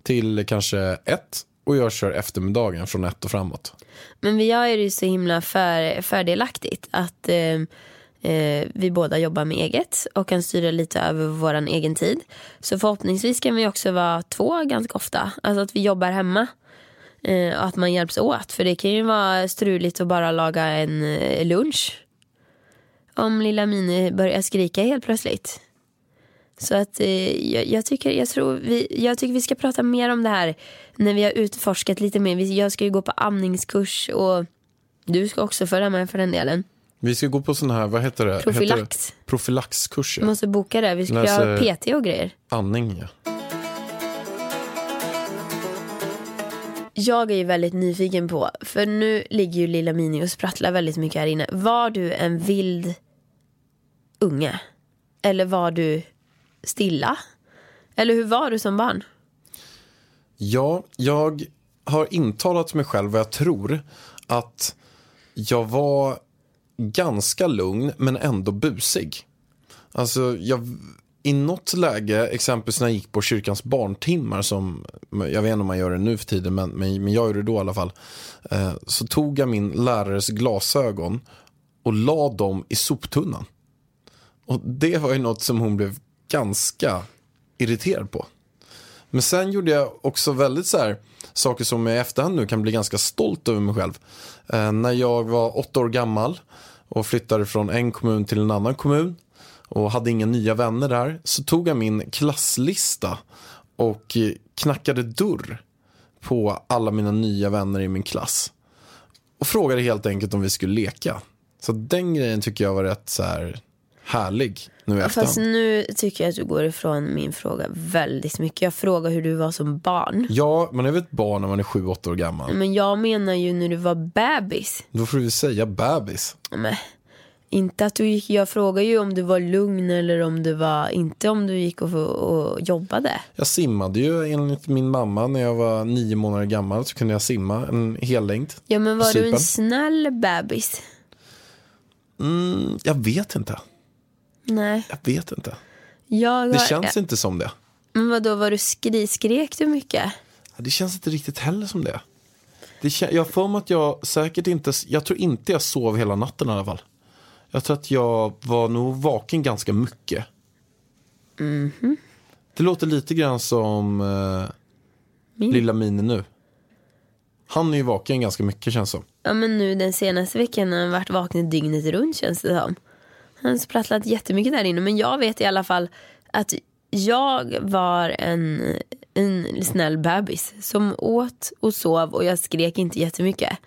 till kanske ett och jag kör eftermiddagen från ett och framåt. Men vi gör det ju så himla för, fördelaktigt att eh, eh, vi båda jobbar med eget och kan styra lite över vår egen tid. Så förhoppningsvis kan vi också vara två ganska ofta. Alltså att vi jobbar hemma. Eh, och att man hjälps åt. För det kan ju vara struligt att bara laga en eh, lunch. Om lilla Mini börjar skrika helt plötsligt. Så att eh, jag, jag, tycker, jag, tror vi, jag tycker vi ska prata mer om det här när vi har utforskat lite mer. Jag ska ju gå på amningskurs och du ska också följa med för den delen. Vi ska gå på sån här, vad heter det? Profylax. Profylaxkurser. Vi måste boka det. Vi ska Läser- göra PT och grejer. Andning, ja. Jag är ju väldigt nyfiken på, för nu ligger ju lilla Mini och sprattlar väldigt mycket här inne. Var du en vild unge? Eller var du stilla? Eller hur var du som barn? Ja, jag har intalat mig själv vad jag tror att jag var ganska lugn men ändå busig. Alltså, jag, i något läge, exempelvis när jag gick på kyrkans barntimmar som, jag vet inte om man gör det nu för tiden, men, men, men jag gjorde det då i alla fall. Eh, så tog jag min lärares glasögon och la dem i soptunnan. Och det var ju något som hon blev ganska irriterad på. Men sen gjorde jag också väldigt så här, saker som jag i efterhand nu kan bli ganska stolt över mig själv. Eh, när jag var åtta år gammal och flyttade från en kommun till en annan kommun och hade inga nya vänner där så tog jag min klasslista och knackade dörr på alla mina nya vänner i min klass. Och frågade helt enkelt om vi skulle leka. Så den grejen tycker jag var rätt så här härlig nu i Fast efterhand. nu tycker jag att du går ifrån min fråga väldigt mycket. Jag frågar hur du var som barn. Ja, man är väl ett barn när man är sju, åtta år gammal. Men jag menar ju när du var bebis. Då får vi säga bebis. Men, inte att du gick, jag frågar ju om du var lugn eller om du var, inte om du gick och, och jobbade. Jag simmade ju enligt min mamma när jag var nio månader gammal så kunde jag simma en hel längd. Ja men var du en snäll bebis? Mm, jag vet inte. Nej. Jag vet inte. Jag Det har, känns inte som det. Men vadå, var du skri, skrek du mycket? Det känns inte riktigt heller som det. det kän- jag för mig att jag säkert inte, jag tror inte jag sov hela natten i alla fall. Jag tror att jag var nog vaken ganska mycket. Det låter lite grann som eh, Min? lilla Mini nu. Han är ju vaken ganska mycket känns som. Ja men nu den senaste veckan har han varit vaken dygnet runt känns det som. Han har sprattlat jättemycket där inne. Men jag vet i alla fall att jag var en, en snäll bebis som åt och sov och jag skrek inte jättemycket.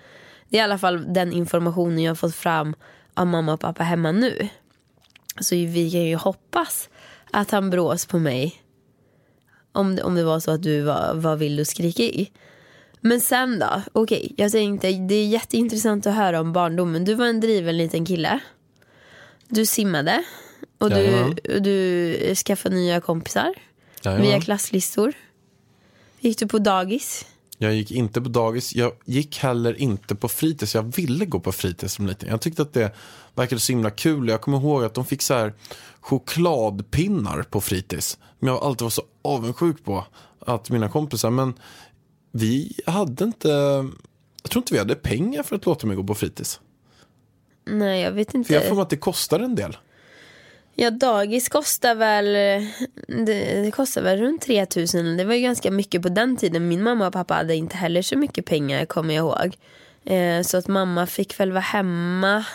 Det är i alla fall den informationen jag har fått fram av mamma och pappa hemma nu. Så vi kan ju hoppas att han brås på mig. Om det, om det var så att du var, var vild och skrikig. Men sen då? Okej, jag tänkte det är jätteintressant att höra om barndomen. Du var en driven liten kille. Du simmade. Och du, och du skaffade nya kompisar. Jajamän. Via klasslistor. Gick du på dagis? Jag gick inte på dagis. Jag gick heller inte på fritids. Jag ville gå på fritids som liten. Jag tyckte att det verkade så himla kul. Jag kommer ihåg att de fick så här chokladpinnar på fritids. Men jag alltid var så avundsjuk på att mina kompisar. Men vi hade inte, jag tror inte vi hade pengar för att låta mig gå på fritids. Nej, jag vet inte. För jag får att det kostar en del. Ja, dagis kostar väl, det, det kostar väl runt 3000. Det var ju ganska mycket på den tiden. Min mamma och pappa hade inte heller så mycket pengar kommer jag ihåg. Eh, så att mamma fick väl vara hemma.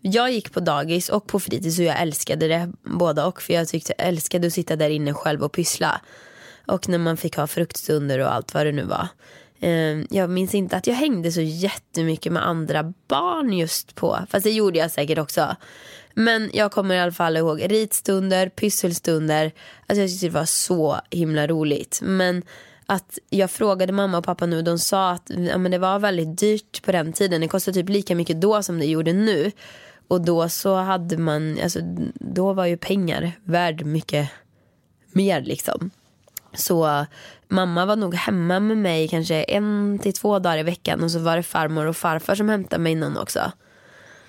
Jag gick på dagis och på fritids och jag älskade det båda och. För jag tyckte jag älskade att sitta där inne själv och pyssla. Och när man fick ha fruktstunder och allt vad det nu var. Eh, Jag minns inte att jag hängde så jättemycket med andra barn just på. Fast det gjorde jag säkert också. Men jag kommer i alla fall ihåg ritstunder, pysselstunder. Alltså jag tyckte det var så himla roligt. Men att jag frågade mamma och pappa nu. De sa att ja, men det var väldigt dyrt på den tiden. Det kostade typ lika mycket då som det gjorde nu. Och då så hade man, alltså då var ju pengar värd mycket mer liksom. Så mamma var nog hemma med mig kanske en till två dagar i veckan och så var det farmor och farfar som hämtade mig någon också.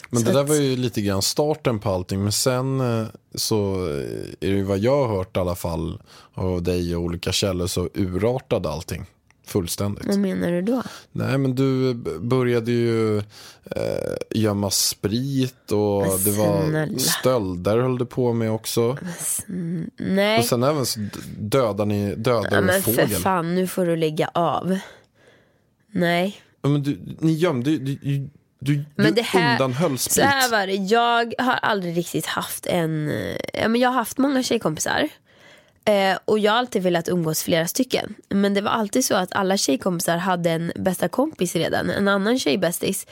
Men Så det där var ju lite grann starten på allting. Men sen eh, så eh, är det ju vad jag har hört i alla fall av dig och olika källor så urartade allting fullständigt. Vad menar du då? Nej men du började ju eh, gömma sprit och Men det var stölder höll du på med också. Nej. Och sen även så dödade ni dödade ja, en men för fågel. fan, nu får du lägga av. Nej. Ja, men du, ni gömde ju, du, du, du, Men det här- undanhöll Så sprit. här var det, jag har aldrig riktigt haft en, eh, ja, men jag har haft många tjejkompisar. Eh, och jag har alltid velat umgås flera stycken. Men det var alltid så att alla tjejkompisar hade en bästa kompis redan, en annan tjejbästis.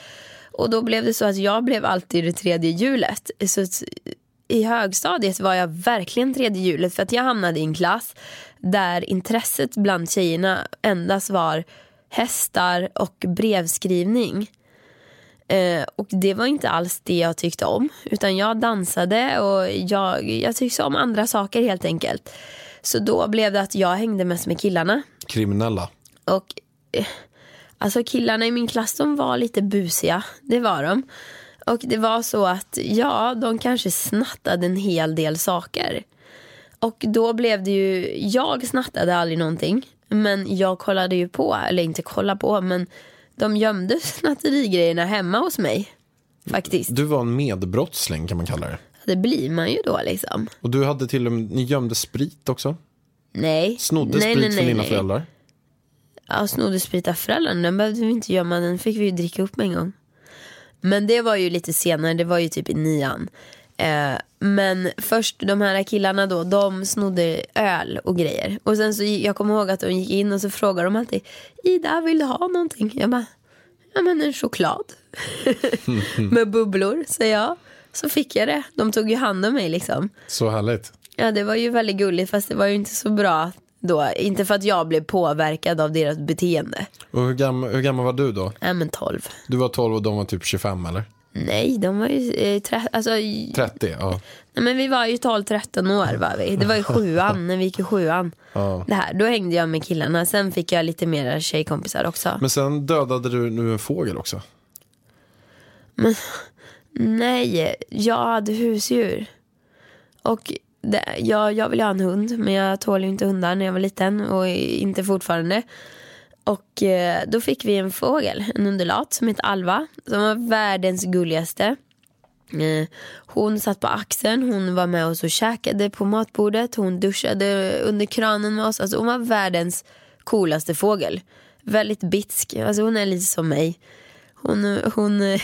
Och då blev det så att jag blev alltid det tredje hjulet. Så att i högstadiet var jag verkligen tredje hjulet för att jag hamnade i en klass där intresset bland tjejerna endast var hästar och brevskrivning. Eh, och det var inte alls det jag tyckte om. Utan jag dansade och jag, jag tyckte om andra saker helt enkelt. Så då blev det att jag hängde mest med killarna. Kriminella. Och eh, alltså killarna i min klass de var lite busiga. Det var de. Och det var så att ja, de kanske snattade en hel del saker. Och då blev det ju, jag snattade aldrig någonting. Men jag kollade ju på, eller inte kolla på, men de gömde snatterigrejerna hemma hos mig. Faktiskt. Du var en medbrottsling kan man kalla det. Det blir man ju då liksom. Och du hade till och med, ni gömde sprit också. Nej. Snodde nej, sprit nej, från dina nej. föräldrar. Ja, snodde sprit av föräldrarna. Den behövde vi inte gömma. Den fick vi ju dricka upp med en gång. Men det var ju lite senare. Det var ju typ i nian. Eh, men först de här killarna då. De snodde öl och grejer. Och sen så jag kommer ihåg att de gick in och så frågade de alltid. Ida vill du ha någonting? Jag bara. Ja men en choklad. Med bubblor, säger jag. Så fick jag det. De tog ju hand om mig liksom. Så härligt. Ja det var ju väldigt gulligt fast det var ju inte så bra då. Inte för att jag blev påverkad av deras beteende. Och hur, gammal, hur gammal var du då? Ja men 12. Du var 12 och de var typ 25 eller? Nej, de var ju eh, tre, alltså, i- 30? Ja. nej, men vi var ju 12-13 år var vi. Det var ju sjuan, när vi gick i sjuan. Ja. Det här, då hängde jag med killarna. Sen fick jag lite mer tjejkompisar också. Men sen dödade du nu en fågel också. Nej, jag hade husdjur. Och det, jag, jag ville ha en hund, men jag tål ju inte hundar när jag var liten och inte fortfarande. Och eh, då fick vi en fågel, en undulat som hette Alva, som var världens gulligaste. Eh, Hon satt på axeln, hon var med oss och käkade på matbordet, hon duschade under kranen med oss. Alltså hon var världens coolaste fågel. Väldigt bitsk, alltså hon är lite som mig. Hon, hon,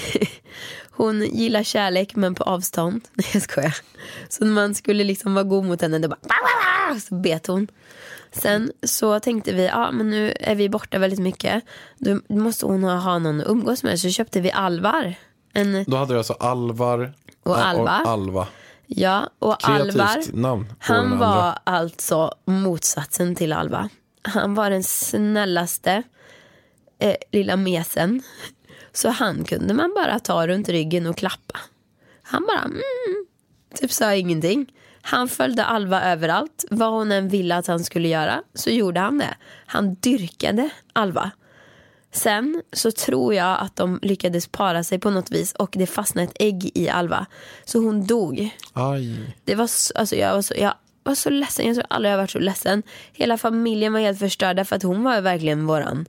hon gillar kärlek men på avstånd. Nej jag skojar. Så när man skulle liksom vara god mot henne då bara så bet hon. Sen så tänkte vi, ja men nu är vi borta väldigt mycket. Då måste hon ha, någon att umgås med. Så köpte vi alvar. En, Då hade du alltså Alvar Och Alva. Alva. ja, och Kreativt Alvar. namn Han var andra. alltså motsatsen till Alva. Han var den snällaste eh, lilla mesen. Så han kunde man bara ta runt ryggen och klappa. Han bara mm, typ sa ingenting. Han följde Alva överallt. Vad hon än ville att han skulle göra så gjorde han det. Han dyrkade Alva. Sen så tror jag att de lyckades para sig på något vis och det fastnade ett ägg i Alva. Så hon dog. Aj. Det var så, alltså jag, var så, jag var så ledsen, jag tror aldrig jag varit så ledsen. Hela familjen var helt förstörda för att hon var verkligen våran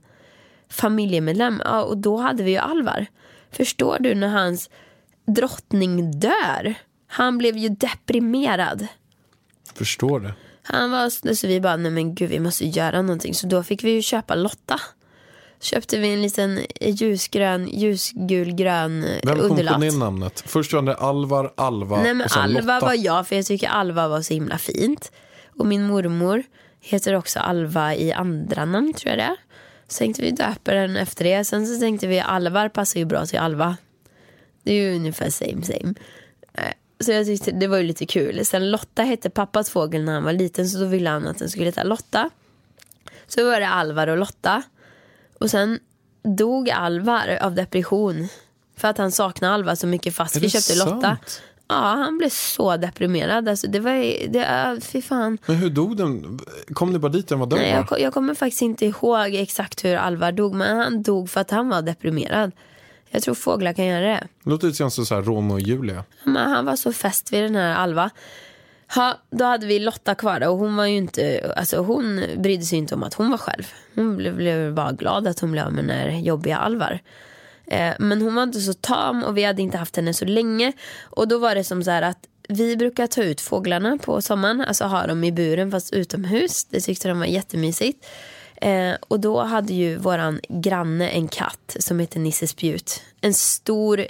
familjemedlem. Ja, och då hade vi ju Alvar. Förstår du när hans drottning dör? Han blev ju deprimerad. Förstår det. Han var så vi bara, nej men gud vi måste göra någonting. Så då fick vi ju köpa Lotta. Köpte vi en liten ljusgrön, ljusgulgrön eh, Vem kom underlat. på det namnet? Först var det Alvar, Alva Nej men och Alva Lotta. var jag för jag tycker Alva var så himla fint. Och min mormor heter också Alva i andra namn tror jag det är. Så tänkte vi döpa den efter det. Sen så tänkte vi Alvar passar ju bra till Alva. Det är ju ungefär same same. Eh, Så jag tyckte det var ju lite kul. Sen Lotta hette pappas fågel när han var liten så då ville han att den skulle heta Lotta. Så var det Alvar och Lotta. Och sen dog Alvar av depression. För att han saknade Alva så mycket fast vi köpte Lotta. Ja, han blev så deprimerad. Alltså, det var, det, fy fan. Men hur dog den? Kom det bara dit den var död? Nej, jag, jag kommer faktiskt inte ihåg exakt hur Alvar dog. Men han dog för att han var deprimerad. Jag tror fåglar kan göra det. Det låter lite som så här Romeo och Julia. Men han var så fäst vid den här Alva. Ha, då hade vi Lotta kvar då, och hon var ju inte, alltså hon brydde sig inte om att hon var själv. Hon blev, blev bara glad att hon blev av med den här jobbiga Alvar. Eh, men hon var inte så tam och vi hade inte haft henne så länge. Och då var det som så här att vi brukar ta ut fåglarna på sommaren, alltså ha dem i buren fast utomhus. Det tyckte de var jättemysigt. Eh, och då hade ju våran granne en katt som heter Nisse Spjut. En stor,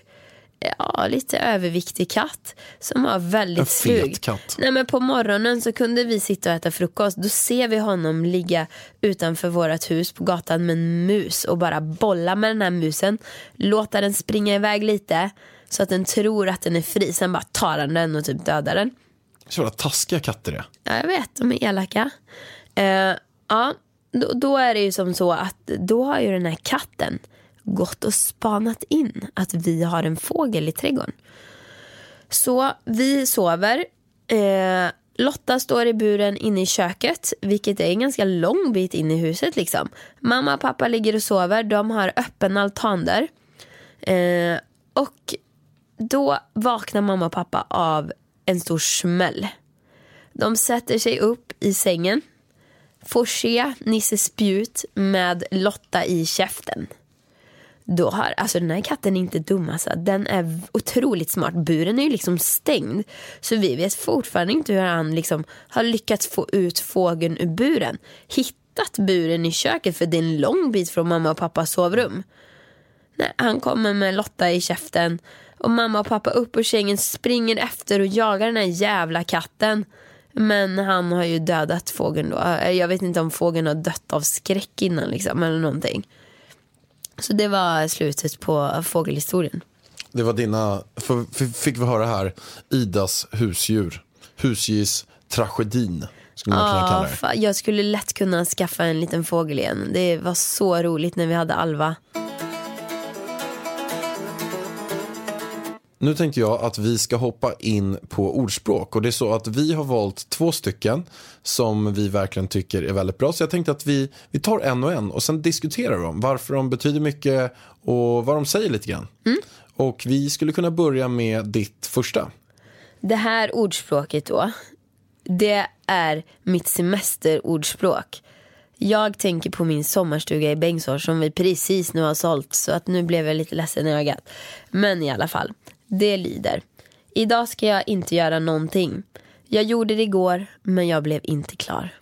ja lite överviktig katt som var väldigt En slug. katt. Nej men på morgonen så kunde vi sitta och äta frukost. Då ser vi honom ligga utanför vårt hus på gatan med en mus och bara bolla med den här musen. Låta den springa iväg lite så att den tror att den är fri. Sen bara tar han den och typ dödar den. Så jävla taskiga katter det. Ja, jag vet, de är elaka. Eh, ja, då, då är det ju som så att då har ju den här katten gått och spanat in att vi har en fågel i trädgården. Så vi sover. Eh, Lotta står i buren inne i köket, vilket är en ganska lång bit in i huset. liksom. Mamma och pappa ligger och sover. De har öppen altan där. Eh, och då vaknar mamma och pappa av en stor smäll. De sätter sig upp i sängen, får se Nisse Spjut med Lotta i käften. Då har, alltså den här katten är inte dum alltså. Den är otroligt smart. Buren är ju liksom stängd. Så vi vet fortfarande inte hur han liksom har lyckats få ut fågeln ur buren. Hittat buren i köket för det är en lång bit från mamma och pappas sovrum. Nej, han kommer med Lotta i käften och mamma och pappa upp ur sängen springer efter och jagar den här jävla katten. Men han har ju dödat fågeln då. Jag vet inte om fågeln har dött av skräck innan liksom eller någonting. Så det var slutet på fågelhistorien. Det var dina, för, fick vi höra här, Idas husdjur. Husdjurstragedin, skulle man kunna kalla det. jag skulle lätt kunna skaffa en liten fågel igen. Det var så roligt när vi hade Alva. Nu tänkte jag att vi ska hoppa in på ordspråk. Och det är så att vi har valt två stycken som vi verkligen tycker är väldigt bra. Så jag tänkte att vi, vi tar en och en och sen diskuterar de varför de betyder mycket och vad de säger lite grann. Och vi skulle kunna börja med ditt första. Det här ordspråket då, det är mitt semesterordspråk. Jag tänker på min sommarstuga i Bengtsfors som vi precis nu har sålt så att nu blev jag lite ledsen i ögat. Men i alla fall, det lyder. Idag ska jag inte göra någonting. Jag gjorde det igår men jag blev inte klar.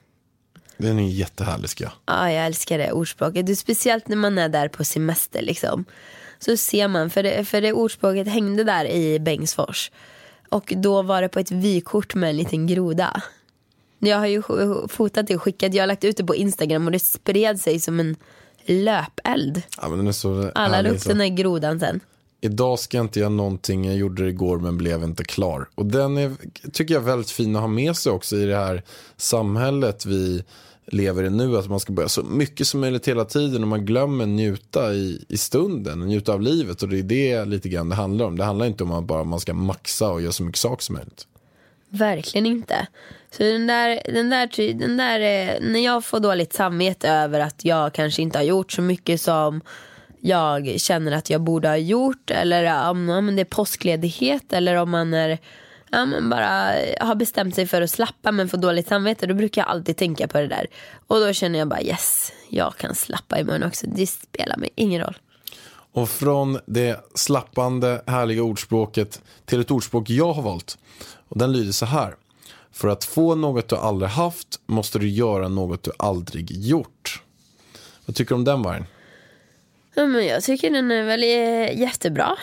Den är jättehärlig ska jag. Ja, jag älskar det ordspråket. Det speciellt när man är där på semester liksom. Så ser man, för det, för det ordspråket hängde där i Bengtsfors. Och då var det på ett vykort med en liten groda. Jag har ju fotat det och skickat, jag har lagt ut det på Instagram och det spred sig som en löpeld. Ja, men den är så Alla la upp den där grodan sen. Idag ska jag inte göra någonting, jag gjorde det igår men blev inte klar. Och den är, tycker jag är väldigt fin att ha med sig också i det här samhället vi lever i nu. Att man ska börja så mycket som möjligt hela tiden och man glömmer njuta i, i stunden, njuta av livet. Och det är det lite grann det handlar om. Det handlar inte om att bara man ska maxa och göra så mycket saker som möjligt. Verkligen inte. Så den där, den där, den där eh, när jag får dåligt samvete över att jag kanske inte har gjort så mycket som jag känner att jag borde ha gjort eller om, om det är påskledighet eller om man är Ja, men bara har bestämt sig för att slappa men får dåligt samvete då brukar jag alltid tänka på det där. Och då känner jag bara yes, jag kan slappa imorgon också. Det spelar mig ingen roll. Och från det slappande, härliga ordspråket till ett ordspråk jag har valt. Och den lyder så här. För att få något du aldrig haft måste du göra något du aldrig gjort. Vad tycker du om den vargen? Ja, men jag tycker den är väl eh, jättebra.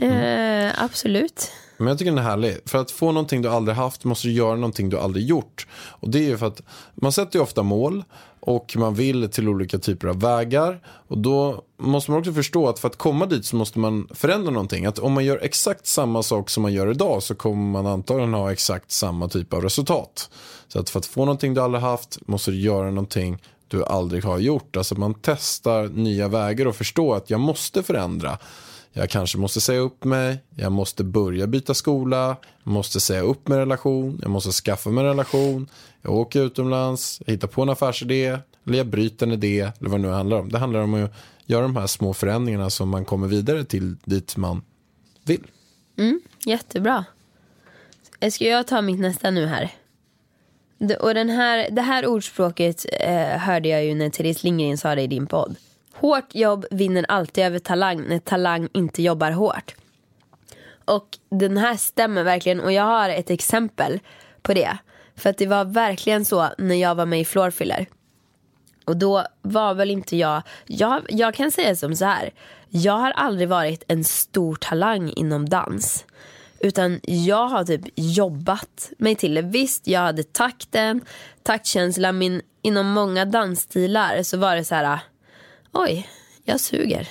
Eh, absolut. Men jag tycker den är härlig. För att få någonting du aldrig haft måste du göra någonting du aldrig gjort. Och det är ju för att man sätter ju ofta mål och man vill till olika typer av vägar. Och då måste man också förstå att för att komma dit så måste man förändra någonting. Att om man gör exakt samma sak som man gör idag så kommer man antagligen ha exakt samma typ av resultat. Så att för att få någonting du aldrig haft måste du göra någonting du aldrig har gjort. Alltså man testar nya vägar och förstår att jag måste förändra. Jag kanske måste säga upp mig, jag måste börja byta skola, jag måste säga upp mig relation, jag måste skaffa mig en relation, jag åker utomlands, jag hittar på en affärsidé, eller jag bryter en idé, eller vad det nu handlar om. Det handlar om att göra de här små förändringarna som man kommer vidare till dit man vill. Mm, jättebra. Ska jag ta mitt nästa nu här? Det, och den här, det här ordspråket eh, hörde jag ju när Therese Lindgren sa det i din podd. Hårt jobb vinner alltid över talang när talang inte jobbar hårt. Och den här stämmer verkligen och jag har ett exempel på det. För att det var verkligen så när jag var med i Floorfiller. Och då var väl inte jag, jag, jag kan säga som så här. Jag har aldrig varit en stor talang inom dans. Utan jag har typ jobbat mig till det. Visst, jag hade takten, taktkänslan, Min, inom många dansstilar så var det så här. Ah, oj, jag suger.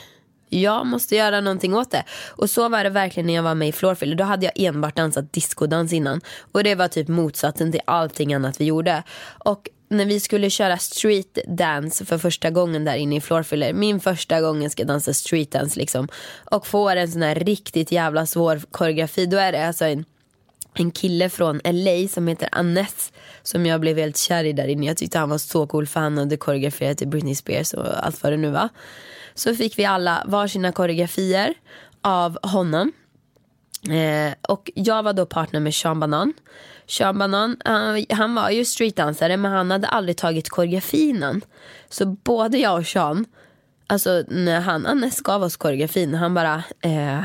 Jag måste göra någonting åt det. Och så var det verkligen när jag var med i Floorfiller. Då hade jag enbart dansat discodans innan. Och det var typ motsatsen till allting annat vi gjorde. Och när vi skulle köra street dance för första gången där inne i Floorfiller. Min första gång jag ska dansa street dance liksom. Och får en sån här riktigt jävla svår koreografi. Då är det alltså en en kille från LA som heter Annes som jag blev helt kär i där inne. Jag tyckte han var så cool för han hade koreograferat till Britney Spears och allt vad det nu var. Så fick vi alla varsina koreografier av honom. Eh, och jag var då partner med Sean Banan. Sean Banan, han, eh, han var ju streetdansare men han hade aldrig tagit koreografin. Så både jag och Sean, alltså när han Annes gav oss koreografin, han bara eh,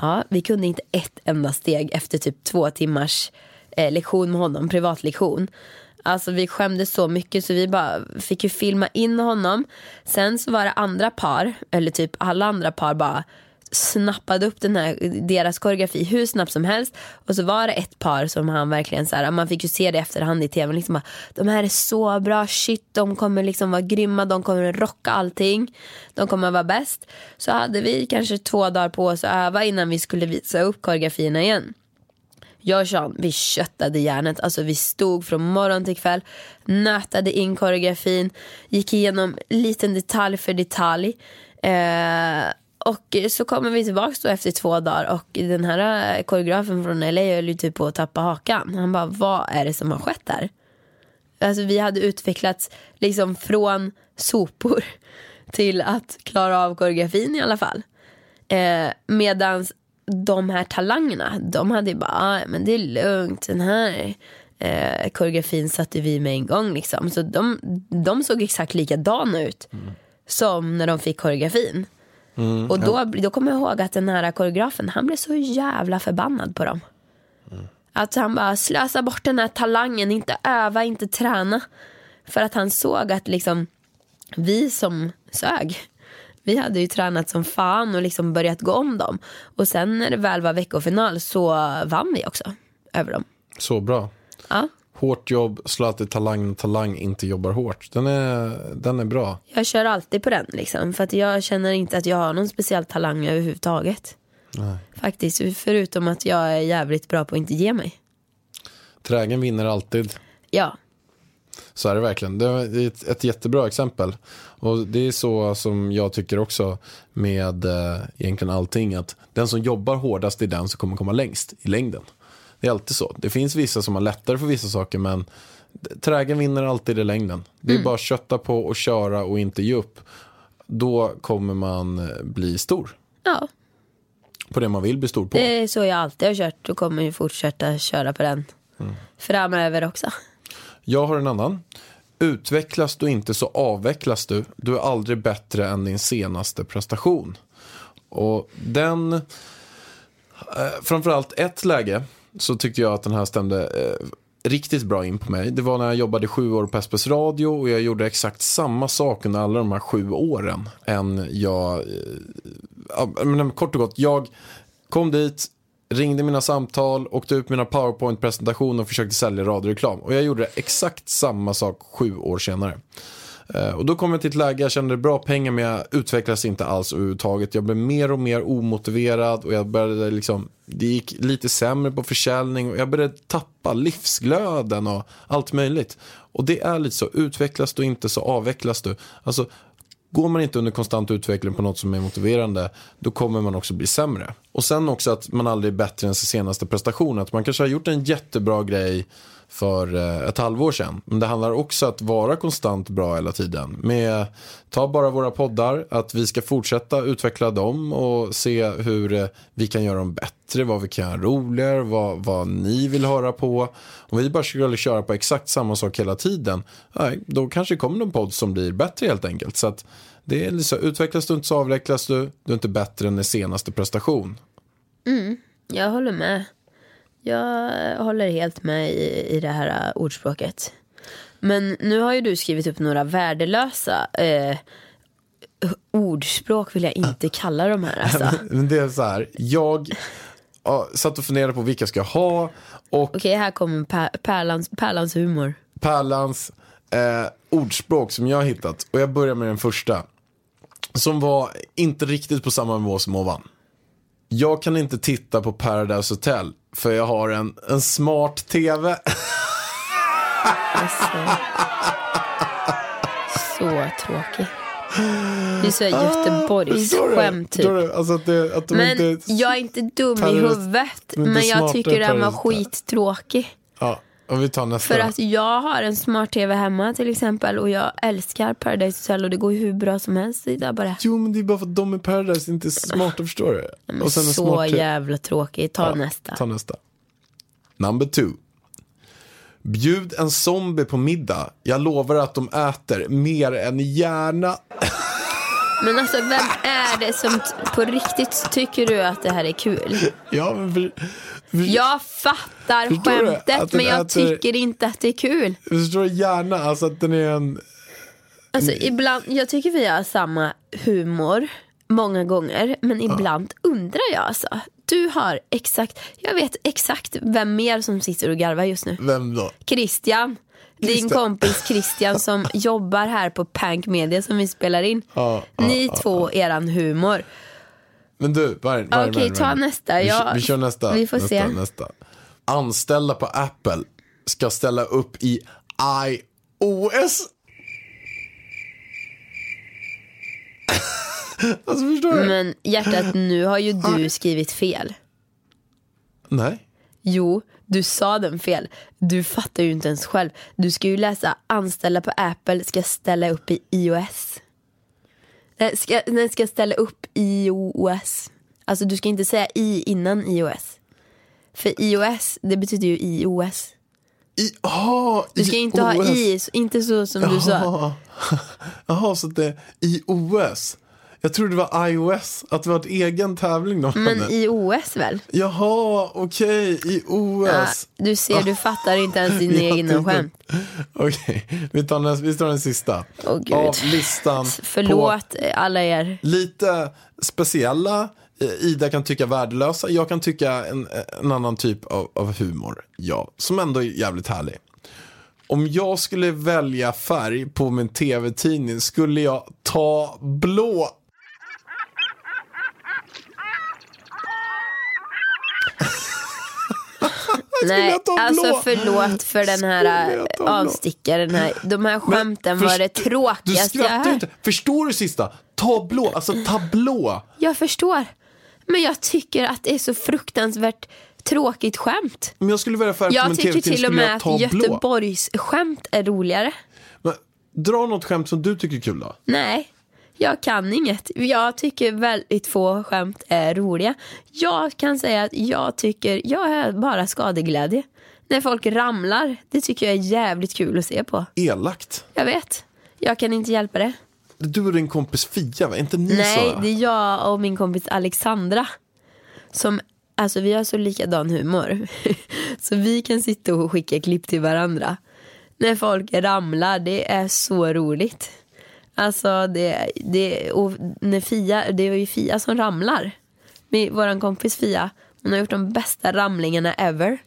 Ja, vi kunde inte ett enda steg efter typ två timmars eh, lektion med honom, privatlektion. Alltså vi skämdes så mycket så vi bara fick ju filma in honom. Sen så var det andra par, eller typ alla andra par bara snappade upp den här, deras koreografi hur snabbt som helst. Och så var det ett par som han verkligen så här, man fick ju se det i efterhand i tv. Liksom bara, de här är så bra, shit de kommer liksom vara grymma, de kommer rocka allting. De kommer vara bäst. Så hade vi kanske två dagar på oss att öva innan vi skulle visa upp koreografierna igen. Jag och Sean, vi köttade järnet. Alltså vi stod från morgon till kväll, nötade in koreografin, gick igenom liten detalj för detalj. Eh, och så kommer vi tillbaka då efter två dagar och den här eh, koreografen från LA höll ju typ på att tappa hakan. Han bara, vad är det som har skett här? Alltså vi hade utvecklats liksom från sopor till att klara av koreografin i alla fall. Eh, Medan de här talangerna, de hade ju bara, ah, men det är lugnt, den här eh, koreografin satte vi med en gång liksom. Så de, de såg exakt likadana ut som när de fick koreografin. Och då, då kommer jag ihåg att den här koreografen, han blev så jävla förbannad på dem. Att han bara slösa bort den här talangen, inte öva, inte träna. För att han såg att liksom vi som sög, vi hade ju tränat som fan och liksom börjat gå om dem. Och sen när det väl var veckofinal så vann vi också över dem. Så bra. Ja, Hårt jobb, alltid talang talang inte jobbar hårt. Den är, den är bra. jag kör alltid på den liksom. För att jag känner inte att jag har någon speciell talang överhuvudtaget. Faktiskt, förutom att jag är jävligt bra på att inte ge mig. Trägen vinner alltid. Ja, Så är det verkligen. Det är ett, ett jättebra exempel. Och det är så som jag tycker också med eh, egentligen allting. Att den som jobbar hårdast är den som kommer komma längst i längden. Det är alltid så. Det finns vissa som har lättare för vissa saker men trägen vinner alltid i längden. Det är bara att kötta på och köra och inte ge upp. Då kommer man eh, bli stor ja. på det man vill bli stor på. det är så jag alltid har kört och kommer ju fortsätta köra på den framöver också. Jag har en annan. Utvecklas du inte så avvecklas du. Du är aldrig bättre än din senaste prestation. Och den, eh, framförallt ett läge så tyckte jag att den här stämde eh, riktigt bra in på mig. Det var när jag jobbade sju år på SPS Radio och jag gjorde exakt samma sak under alla de här sju åren. Än jag, eh, ja, men kort och gott, jag kom dit, ringde mina samtal, åkte ut mina powerpoint-presentationer och försökte sälja radioreklam. Och jag gjorde exakt samma sak sju år senare. Eh, och då kom jag till ett läge, jag kände bra pengar men jag utvecklades inte alls överhuvudtaget. Jag blev mer och mer omotiverad och jag började liksom, det gick lite sämre på försäljning och jag började tappa livsglöden och allt möjligt. Och det är lite så, utvecklas du inte så avvecklas du. Alltså, Går man inte under konstant utveckling på något som är motiverande, då kommer man också bli sämre. Och sen också att man aldrig är bättre än sin senaste prestation. Att man kanske har gjort en jättebra grej för eh, ett halvår sedan. Men det handlar också att vara konstant bra hela tiden. Med, ta bara våra poddar, att vi ska fortsätta utveckla dem och se hur eh, vi kan göra dem bättre, vad vi kan göra roligare, vad, vad ni vill höra på. Om vi bara skulle köra på exakt samma sak hela tiden, nej, då kanske det kommer någon podd som blir bättre helt enkelt. Så att det är liksom, utvecklas du inte så avvecklas du, du är inte bättre än din senaste prestation. Mm, jag håller med. Jag håller helt med i, i det här äh, ordspråket. Men nu har ju du skrivit upp några värdelösa eh, ordspråk vill jag inte kalla de här. Alltså. Men det är så här, jag ja, satt och funderade på vilka ska jag ha och Okej, här kommer Pärlans, Pärlans humor. Pärlans eh, ordspråk som jag har hittat. Och jag börjar med den första. Som var inte riktigt på samma nivå som ovan. Jag kan inte titta på Paradise Hotel för jag har en, en smart tv. Alltså. Så tråkig. Det är så här Göteborgs Förstår du? skämt typ. Alltså att, det, att de Men inte... jag är inte dum i huvudet. Men jag tycker den var skittråkig. Ja, För att jag har en smart tv hemma till exempel och jag älskar Paradise Hotel och det går ju hur bra som helst. Är bara Jo men det är bara för att de är Paradise inte är smarta förstår du. men och sen en så smart jävla tråkigt. Ta Ja, nästa. Ta nästa. Number two. Bjud en zombie på middag. Jag lovar att de äter mer än gärna. Men alltså vem är det som på riktigt tycker du att det här är kul? Ja, men för, för, Jag fattar skämtet men jag äter- tycker inte att det är kul. Förstår du gärna alltså att den är en... Alltså ibland, jag tycker vi har samma humor. många gånger, men ibland undrar jag alltså. Du har exakt, jag vet exakt vem mer som sitter och garvar just nu. Vem då? Christian. Din kompis Christian som jobbar här på Pank Media som vi spelar in. Ja, ja, Ni två, eran humor. Men du, var, Okej, var, ta nästa. Vi, Jag- vi kör nästa. vi får nästa, se. Nästa. Anställda på Apple ska ställa upp i iOS. alltså förstår du? Men hjärtat, nu har ju du skrivit fel. Nej. Jo, du sa den fel. Du fattar ju inte ens själv. Du ska ju läsa anställda på Apple ska ställa upp i iOS. Nej, ska, ska ställa upp i iOS. Alltså du ska inte säga i innan iOS. För iOS, det betyder ju iOS. I, aha, Du ska inte ha i, inte så som du sa. Jaha. Så det är iOS. Jag trodde det var iOS, att det var ett egen tävling de Men hade. iOS väl? Jaha, okej, iOS. Ja, du ser, du fattar inte ens Jag egna tänkte- skämt. Okej, vi, tar nästa- vi tar den sista. Åh, Gud. Av listan Förlåt alla er. lite speciella, eh, Ida kan tycka värdelösa, jag kan tycka en, en annan typ av, av humor. Ja, som ändå är jävligt härlig. Om jag skulle välja färg på min tv-tidning skulle jag ta blå. Nej, alltså förlåt för den här avstickaren. Här. De här skämten var det tråkigaste jag hört. inte. Förstår du sista? Ta blå, alltså tablå. Jag förstår. Men jag tycker att det är så fruktansvärt tråkigt skämt. Om jag skulle välja på Jag tycker till och med att. Göteborgs skämt är roligare. Men, dra något skämt som du tycker är kul då. Nej, jag kan inget. Jag tycker väldigt få skämt är roliga. Jag kan säga att jag tycker, jag är bara skadeglädje. När folk ramlar, det tycker jag är jävligt kul att se på. Elakt. Jag vet, jag kan inte hjälpa det. Du och din kompis Fia, va? Inte ni Nej, så? det är jag och min kompis Alexandra. Som, alltså vi har så likadan humor. så vi kan sitta och skicka klipp till varandra. När folk ramlar, det är så roligt. Alltså det, det och när Fia, det var ju Fia som ramlar. Med våran kompis Fia, hon har gjort de bästa ramlingarna ever.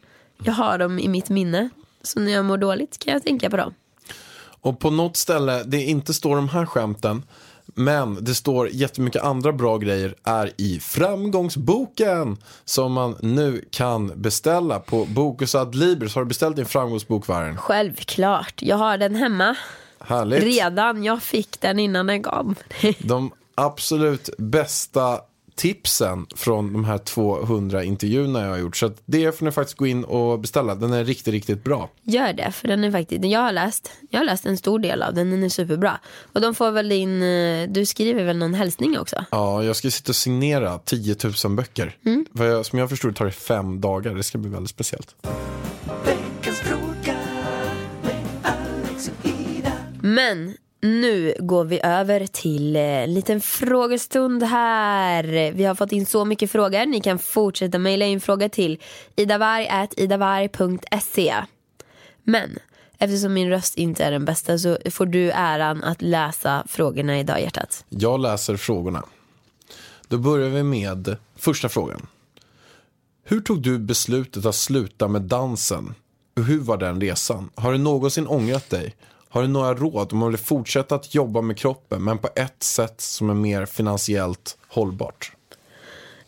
Jag har dem i mitt minne. Så när jag mår dåligt kan jag tänka på dem. Och på något ställe, det inte står de här skämten, men det står jättemycket andra bra grejer är i framgångsboken som man nu kan beställa på Bokus Adlibris. Har du beställt din framgångsbok, Varen? Självklart, jag har den hemma. Härligt. Redan, jag fick den innan den kom. De absolut bästa tipsen från de här 200 intervjuerna jag har gjort. Så att det får ni faktiskt gå in och beställa. Den är riktigt, riktigt bra. Gör det, för den är faktiskt, jag har läst, jag har läst en stor del av den, den är superbra. Och de får väl in, eh, du skriver väl någon hälsning också? Ja, jag ska sitta och signera 10 000 böcker. Mm. Som jag förstår tar det fem dagar. Det ska bli väldigt speciellt. Men nu går vi över till eh, en liten frågestund här. Vi har fått in så mycket frågor. Ni kan fortsätta mejla in frågor till idavarg.idavarg.se. Men eftersom min röst inte är den bästa så får du äran att läsa frågorna idag hjärtat. Jag läser frågorna. Då börjar vi med första frågan. Hur tog du beslutet att sluta med dansen? Hur var den resan? Har du någonsin ångrat dig? Har du några råd om man vill fortsätta att jobba med kroppen men på ett sätt som är mer finansiellt hållbart?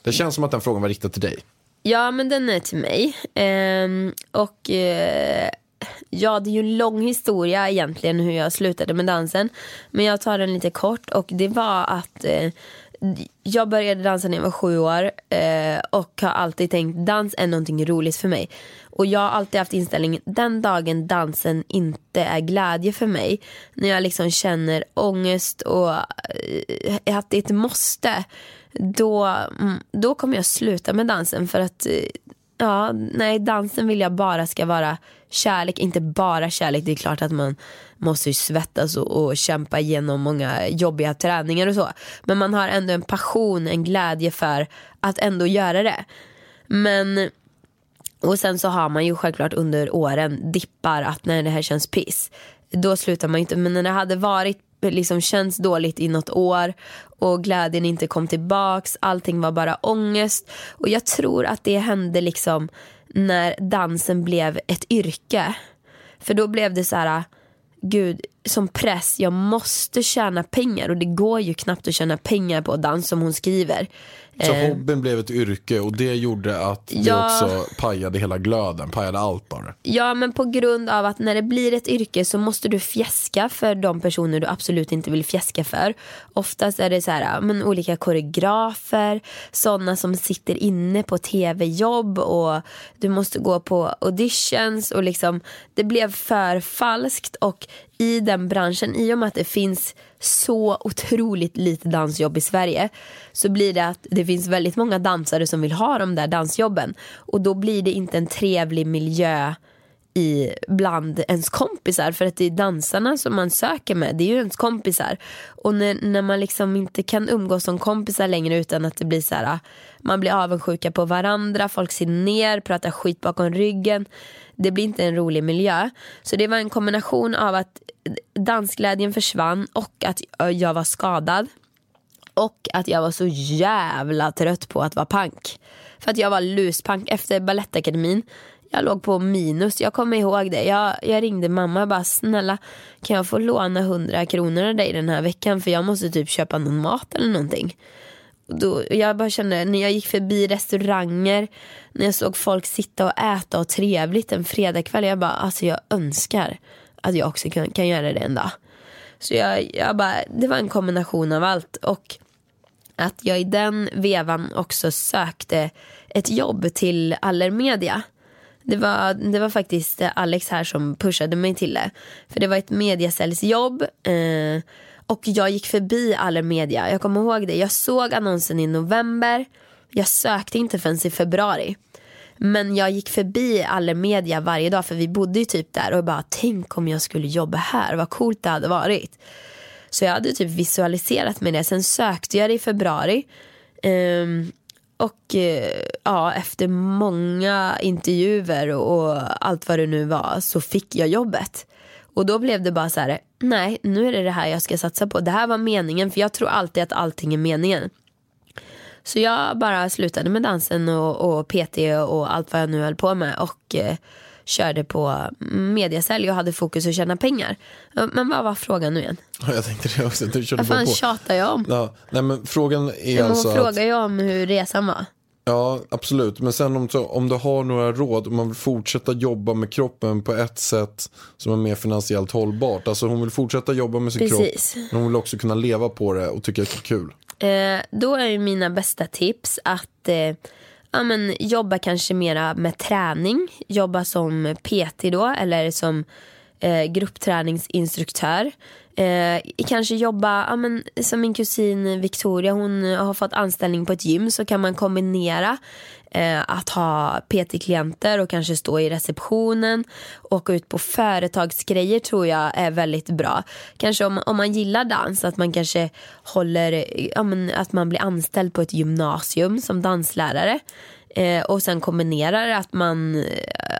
Det känns som att den frågan var riktad till dig. Ja, men den är till mig. Ehm, och eh, ja, det är ju en lång historia egentligen hur jag slutade med dansen. Men jag tar den lite kort och det var att eh, jag började dansa när jag var sju år eh, och har alltid tänkt dans är någonting roligt för mig. Och jag har alltid haft inställningen den dagen dansen inte är glädje för mig. När jag liksom känner ångest och eh, att det är ett måste. Då, mm, då kommer jag sluta med dansen för att eh, Ja, nej dansen vill jag bara ska vara kärlek, inte bara kärlek. Det är klart att man måste ju svettas och, och kämpa igenom många jobbiga träningar och så. Men man har ändå en passion, en glädje för att ändå göra det. Men och sen så har man ju självklart under åren dippar att när det här känns piss. Då slutar man inte. Men när det hade varit liksom känts dåligt i något år och glädjen inte kom tillbaks. Allting var bara ångest. Och jag tror att det hände liksom när dansen blev ett yrke. För då blev det så här, gud, som press, jag måste tjäna pengar och det går ju knappt att tjäna pengar på dans som hon skriver. Så Eh, hobbyn blev ett yrke och det gjorde att det Ja. också pajade hela glöden, pajade allt bara. Ja men på grund av att när det blir ett yrke så måste du fjäska för de personer du absolut inte vill fjäska för. Oftast är det så här, men olika koreografer, sådana som sitter inne på tv-jobb och du måste gå på auditions och liksom det blev för falskt och i den branschen, i och med att det finns så otroligt lite dansjobb i Sverige så blir det att det finns väldigt många dansare som vill ha de där dansjobben. Och då blir det inte en trevlig miljö i bland ens kompisar. För att det är dansarna som man söker med, det är ju ens kompisar. Och när, när man liksom inte kan umgås som kompisar längre utan att det blir så här man blir avundsjuka på varandra, folk ser ner, pratar skit bakom ryggen. Det blir inte en rolig miljö. Så det var en kombination av att dansglädjen försvann och att jag var skadad. Och att jag var så jävla trött på att vara pank. För att jag var luspank efter Balettakademin. Jag låg på minus, jag kommer ihåg det. Jag, jag ringde mamma och bara snälla kan jag få låna 100 kronor av dig den här veckan för jag måste typ köpa någon mat eller någonting. Och Då, jag bara kände när jag gick förbi restauranger, när jag såg folk sitta och äta och trevligt en fredagkväll. Jag bara alltså jag önskar att jag också kan, kan göra det en dag. Så jag, jag bara, det var en kombination av allt. Och att jag i den vevan också sökte ett jobb till Allermedia. Det var, det var faktiskt eh, Alex här som pushade mig till det. För det var ett mediasäljsjobb. Eh, och jag gick förbi Allermedia. Jag kommer ihåg det. Jag såg annonsen i november. Jag sökte inte förrän i februari. Men jag gick förbi Allermedia varje dag för vi bodde ju typ där och bara tänk om jag skulle jobba här. Vad coolt det hade varit. Så jag hade typ visualiserat med det. Sen sökte jag det i februari. Ehm, och eh, ja, efter många intervjuer och, och allt vad det nu var så fick jag jobbet. Och då blev det bara så här, nej nu är det det här jag ska satsa på. Det här var meningen för jag tror alltid att allting är meningen. Så jag bara slutade med dansen och, och PT och allt vad jag nu höll på med och eh, körde på mediasälj och hade fokus att tjäna pengar. Men vad var frågan nu igen? Jag tänkte det också, du körde Vad fan på. tjatar jag om? Ja, nej men frågan är Men alltså hon att, frågar ju om hur resan var. Ja, absolut. Men sen om, om du har några råd, om man vill fortsätta jobba med kroppen på ett sätt som är mer finansiellt hållbart. Alltså hon vill fortsätta jobba med sin Precis. kropp, men hon vill också kunna leva på det och tycka att det är kul. Eh, då är ju mina bästa tips att eh, ja, men, jobba kanske mera med träning. Jobba som PT då eller som eh, gruppträningsinstruktör. Eh, kanske jobba, ja, men, som min kusin Victoria, hon har fått anställning på ett gym så kan man kombinera Eh, att ha PT-klienter och kanske stå i receptionen. Åka ut på företagsgrejer tror jag är väldigt bra. Kanske om, om man gillar dans, att man kanske håller, ja, men, att man blir anställd på ett gymnasium som danslärare. Eh, och sen kombinerar att man eh,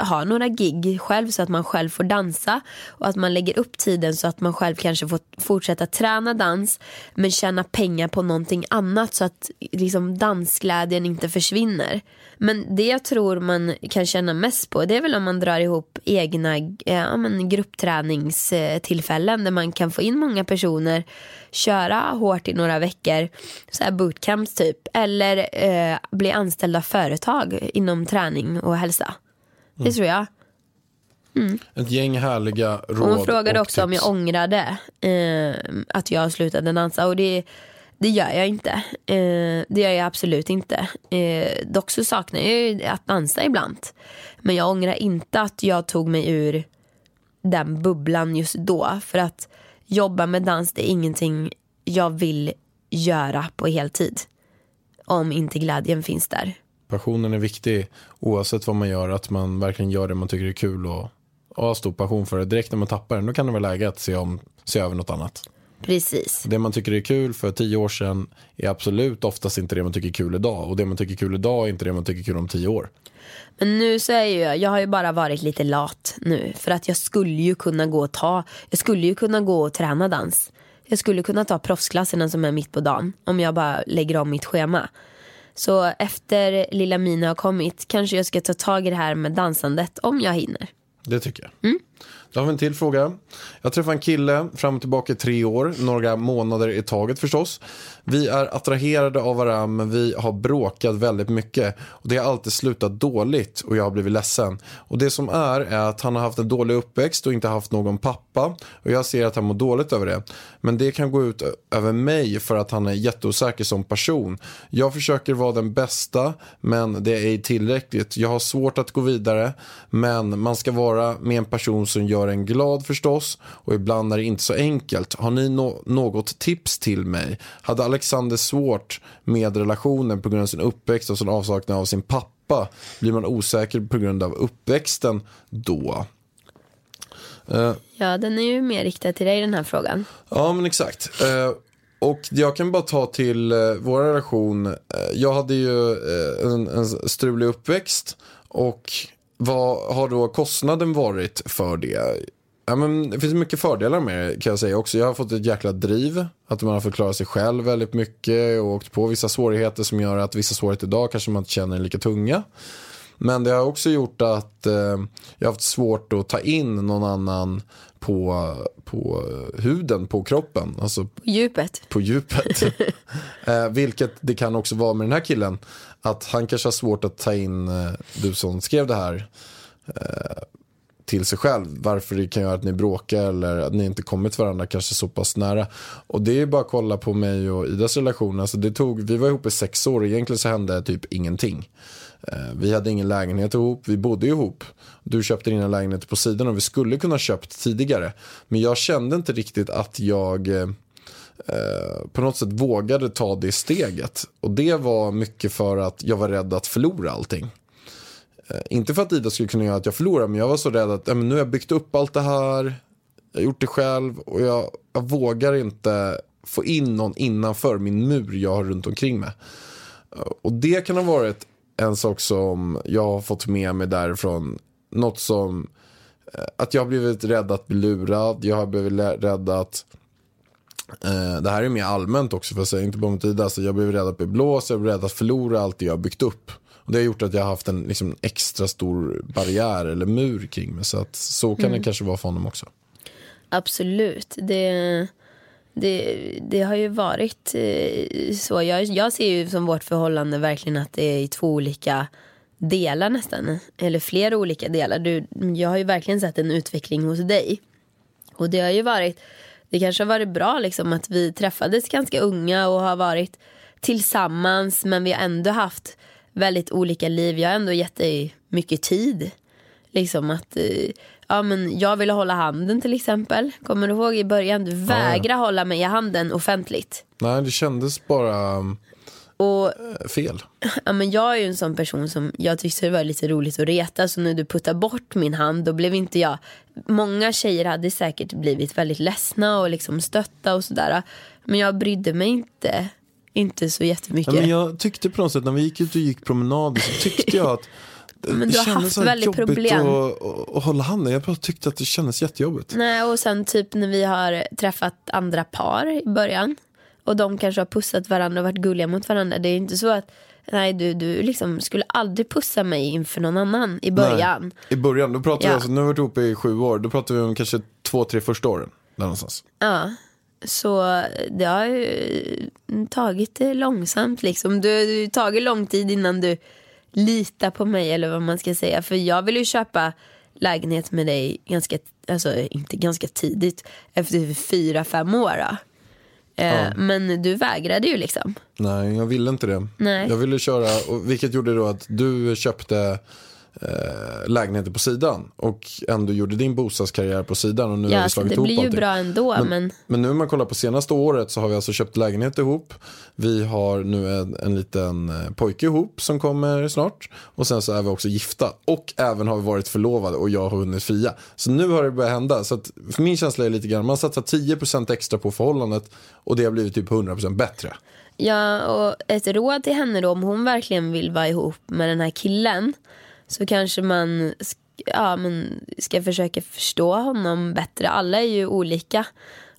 har några gig själv så att man själv får dansa och att man lägger upp tiden så att man själv kanske får fortsätta träna dans men tjäna pengar på någonting annat så att liksom, dansglädjen inte försvinner. Men det jag tror man kan känna mest på det är väl om man drar ihop egna eh, ja, men gruppträningstillfällen där man kan få in många personer köra hårt i några veckor, så här bootcamps typ, eller eh, bli anställd av företag inom träning och hälsa. Det tror jag. Ett gäng härliga råd hon frågade och också om tips. jag ångrade eh, att jag slutade dansa och det, det gör jag inte. Eh, det gör jag absolut inte. Eh, dock så saknar jag ju att dansa ibland. Men jag ångrar inte att jag tog mig ur den bubblan just då. För att jobba med dans det är ingenting jag vill göra på heltid. Om inte glädjen finns där. Passionen är viktig oavsett vad man gör, att man verkligen gör det man tycker är kul och, och har stor passion för det. Direkt när man tappar den, då kan det vara läge att se, om, se över något annat. Precis. Det man tycker är kul för tio år sedan är absolut oftast inte det man tycker är kul idag. Och det man tycker är kul idag är inte det man tycker är kul om tio år. Men nu så är ju jag, jag har ju bara varit lite lat nu. För att jag skulle ju kunna gå och ta, jag skulle ju kunna gå och träna dans. jag skulle kunna ta proffsklasserna som är mitt på dagen om jag bara lägger om mitt schema. Så efter lilla Mina har kommit kanske jag ska ta tag i det här med dansandet om jag hinner. Det tycker jag. Då har vi en till fråga. Jag träffade en kille fram och tillbaka i tre år, några månader i taget förstås. Vi är attraherade av varandra men vi har bråkat väldigt mycket. Och det har alltid slutat dåligt och jag har blivit ledsen. Och det som är är att han har haft en dålig uppväxt och inte haft någon pappa. Och jag ser att han mår dåligt över det. Men det kan gå ut över mig för att han är jätteosäker som person. Jag försöker vara den bästa men det är ej tillräckligt. Jag har svårt att gå vidare men man ska vara med en person som gör en glad förstås och ibland är det inte så enkelt. Har ni no något tips till mig? Hade Alexander svårt med relationen på grund av sin uppväxt och sin avsaknad av sin pappa? Blir man osäker på grund av uppväxten då? Eh, Ja, den är ju mer riktad till dig den här frågan. Ja, men exakt. Eh, och jag kan bara ta till eh, vår relation. Jag hade ju en, en strulig uppväxt och vad har då kostnaden varit för det? Ja, men det finns mycket fördelar med kan jag säga också. Jag har fått ett jäkla driv. Att man har fått klara sig själv väldigt mycket och åkt på vissa svårigheter som gör att vissa svårigheter idag kanske man inte känner är lika tunga. Men det har också gjort att eh, jag har haft svårt att ta in någon annan på, på huden, på kroppen. Alltså Djupet. på djupet. eh, vilket det kan också vara med den här killen. Att han kanske har svårt att ta in, eh, du som skrev det här, eh, till sig själv. Varför det kan göra att ni bråkar eller att ni inte kommit varandra kanske så pass nära. Och det är bara att kolla på mig och Idas relation. Alltså det tog, vi var ihop i sex år och egentligen så hände typ ingenting. Eh, vi hade ingen lägenhet ihop, vi bodde ihop. Du köpte dina lägenheter på sidan och vi skulle kunna köpt tidigare. Men jag kände inte riktigt att jag eh, på något sätt vågade ta det steget. Och det var mycket för att jag var rädd att förlora allting. Eh, inte för att Ida skulle kunna göra att jag förlorar, men jag var så rädd att äh, men nu har jag byggt upp allt det här. Jag har gjort det själv och jag, jag vågar inte få in någon innanför min mur jag har runt omkring mig. Eh, och det kan ha varit en sak som jag har fått med mig därifrån. Något som eh, att jag har blivit rädd att bli lurad. Jag har blivit rädd att Eh, det här är mer allmänt också för att säga, inte bara mot Ida. Så jag blev rädd att bli blåst, jag blev rädd att förlora allt det jag har byggt upp. Och det har gjort att jag har haft en liksom, extra stor barriär eller mur kring mig. Så att så kan det kanske vara för honom också. Absolut. Det, det, det har ju varit eh, så. Jag, jag ser ju som vårt förhållande verkligen att det är i två olika delar nästan. Eller flera olika delar. Du, jag har ju verkligen sett en utveckling hos dig. Och det har ju varit, det kanske har varit bra liksom att vi träffades ganska unga och har varit tillsammans men vi har ändå haft väldigt olika liv. Jag har ändå gett dig mycket tid. Liksom att, eh, ja men jag ville hålla handen till exempel. Kommer du ihåg i början? Du vägrade hålla mig i handen offentligt. Nej, det kändes bara Och eh, fel. ja, men jag är ju en sån person som jag tyckte det var lite roligt att reta. Så när du puttar bort min hand då blev inte jag. Många tjejer hade säkert blivit väldigt ledsna och liksom stötta och sådär. Men jag brydde mig inte, inte så jättemycket. Ja, men jag tyckte på något sätt när vi gick ut och gick promenader så tyckte jag att Men du har haft väldigt problem. Att, att, att hålla handen. Jag bara tyckte att det kändes jättejobbigt. Nej, och sen typ när vi har träffat andra par i början och de kanske har pussat varandra och varit gulliga mot varandra. Det är inte så att nej, du, du liksom skulle aldrig pussa mig inför någon annan i början. Nej. I början, då pratade vi Ja. alltså, nu har vi varit ihop i sju år, då pratade vi om kanske två, tre första åren. Där någonstans. Ja, så det har ju tagit det långsamt liksom. Det har tagit lång tid innan du litar på mig eller vad man ska säga. För jag ville ju köpa lägenhet med dig ganska, alltså inte ganska tidigt, efter fyra, fem år. Då. Eh, Men du vägrade ju liksom. Nej, jag ville inte det. Nej. Jag ville köra, vilket gjorde då att du köpte eh, lägenheter på sidan och ändå gjorde din bostadskarriär på sidan och nu har Ja, vi så slagit det ihop blir ju allting. bra ändå. Men, Men nu om man kollar på senaste året så har vi alltså köpt lägenhet ihop. Vi har nu en, en liten eh, pojke ihop som kommer snart. Och sen så är vi också gifta. Och även har vi varit förlovade och jag har hunnit fria. Så nu har det börjat hända. Så att för min känsla är lite grann, man satsar 10% extra på förhållandet och det har blivit typ 100% bättre. Ja, och ett råd till henne då om hon verkligen vill vara ihop med den här killen så kanske man ja, men ska försöka förstå honom bättre. Alla är ju olika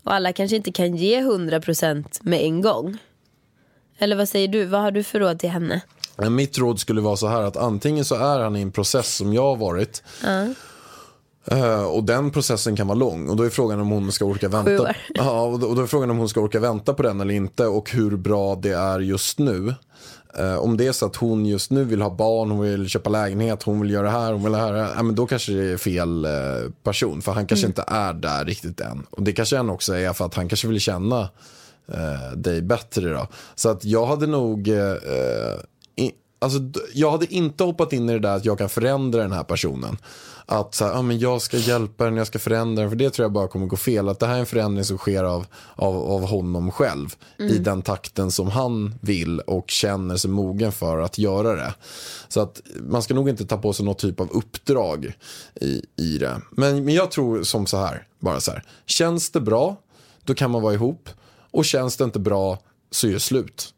Och alla kanske inte kan ge 100% med en gång. Eller vad säger du? Vad har du för råd till henne? Mitt råd skulle vara så här att antingen så är han i en process som jag har varit. Eh, och den processen kan vara lång och då är frågan om hon ska orka vänta. Ja, och då är frågan om hon ska orka vänta på den eller inte och hur bra det är just nu. Eh, om det är så att hon just nu vill ha barn, hon vill köpa lägenhet, hon vill göra det här, hon vill göra det här. Ja, men då kanske det är fel eh, person för han kanske inte är där riktigt än. Och det kanske han också är för att han kanske vill känna eh, dig bättre då. Så att jag hade nog eh, Alltså, jag hade inte hoppat in i det där att jag kan förändra den här personen. Att så här, ah, men jag ska hjälpa den, jag ska förändra den. För det tror jag bara kommer gå fel. Att det här är en förändring som sker av, av, av honom själv. I den takten som han vill och känner sig mogen för att göra det. Så att man ska nog inte ta på sig något typ av uppdrag i, i det. Men, men jag tror som så här, bara så här. Känns det bra, då kan man vara ihop. Och känns det inte bra, så är det slut.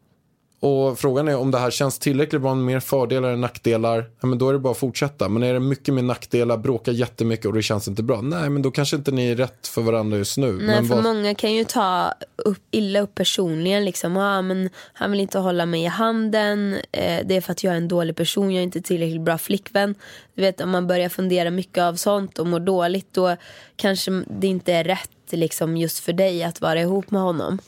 Och frågan är om det här känns tillräckligt bra mer fördelar än nackdelar. Ja, men då är det bara att fortsätta. Men är det mycket mer nackdelar, bråkar jättemycket och det känns inte bra. Nej, men då kanske inte ni är rätt för varandra just nu. Nej, men för vad- många kan ju ta upp, illa upp personligen. Liksom. Ah, men han vill inte hålla mig i handen. Eh, det är för att jag är en dålig person. Jag är inte tillräckligt bra flickvän. Du vet, om man börjar fundera mycket av sånt och mår dåligt då kanske det inte är rätt liksom, just för dig att vara ihop med honom.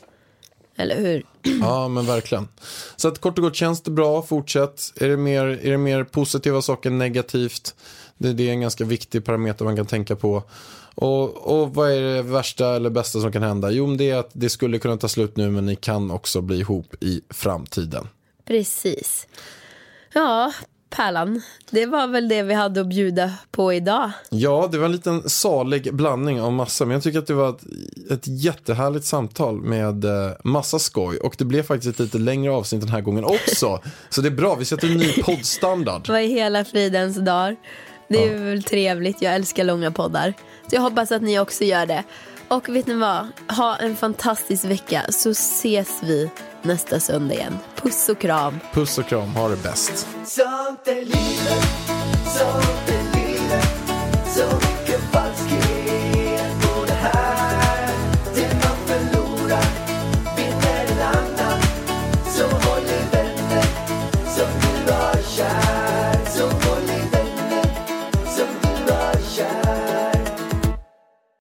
Eller hur? Ja, men verkligen. Så att kort och gott, känns det bra, fortsätt. Är det mer, är det mer positiva saker än negativt? Det, det är en ganska viktig parameter man kan tänka på. Och, och vad är det värsta eller bästa som kan hända? Jo, det är att det skulle kunna ta slut nu, men ni kan också bli ihop i framtiden. Precis. Ja, Pärlan. Det var väl det vi hade att bjuda på idag. Ja, det var en liten salig blandning av massa. Men jag tycker att det var ett, ett jättehärligt samtal med eh, massa skoj. Och det blev faktiskt ett lite längre avsnitt den här gången också. Så det är bra, vi sätter en ny poddstandard. Vad i hela fridens dagar. Det är väl trevligt. Jag älskar långa poddar. Så jag hoppas att ni också gör det. Och vet ni vad? Ha en fantastisk vecka så ses vi nästa söndag igen. Puss och kram. Puss och kram. Ha det bäst.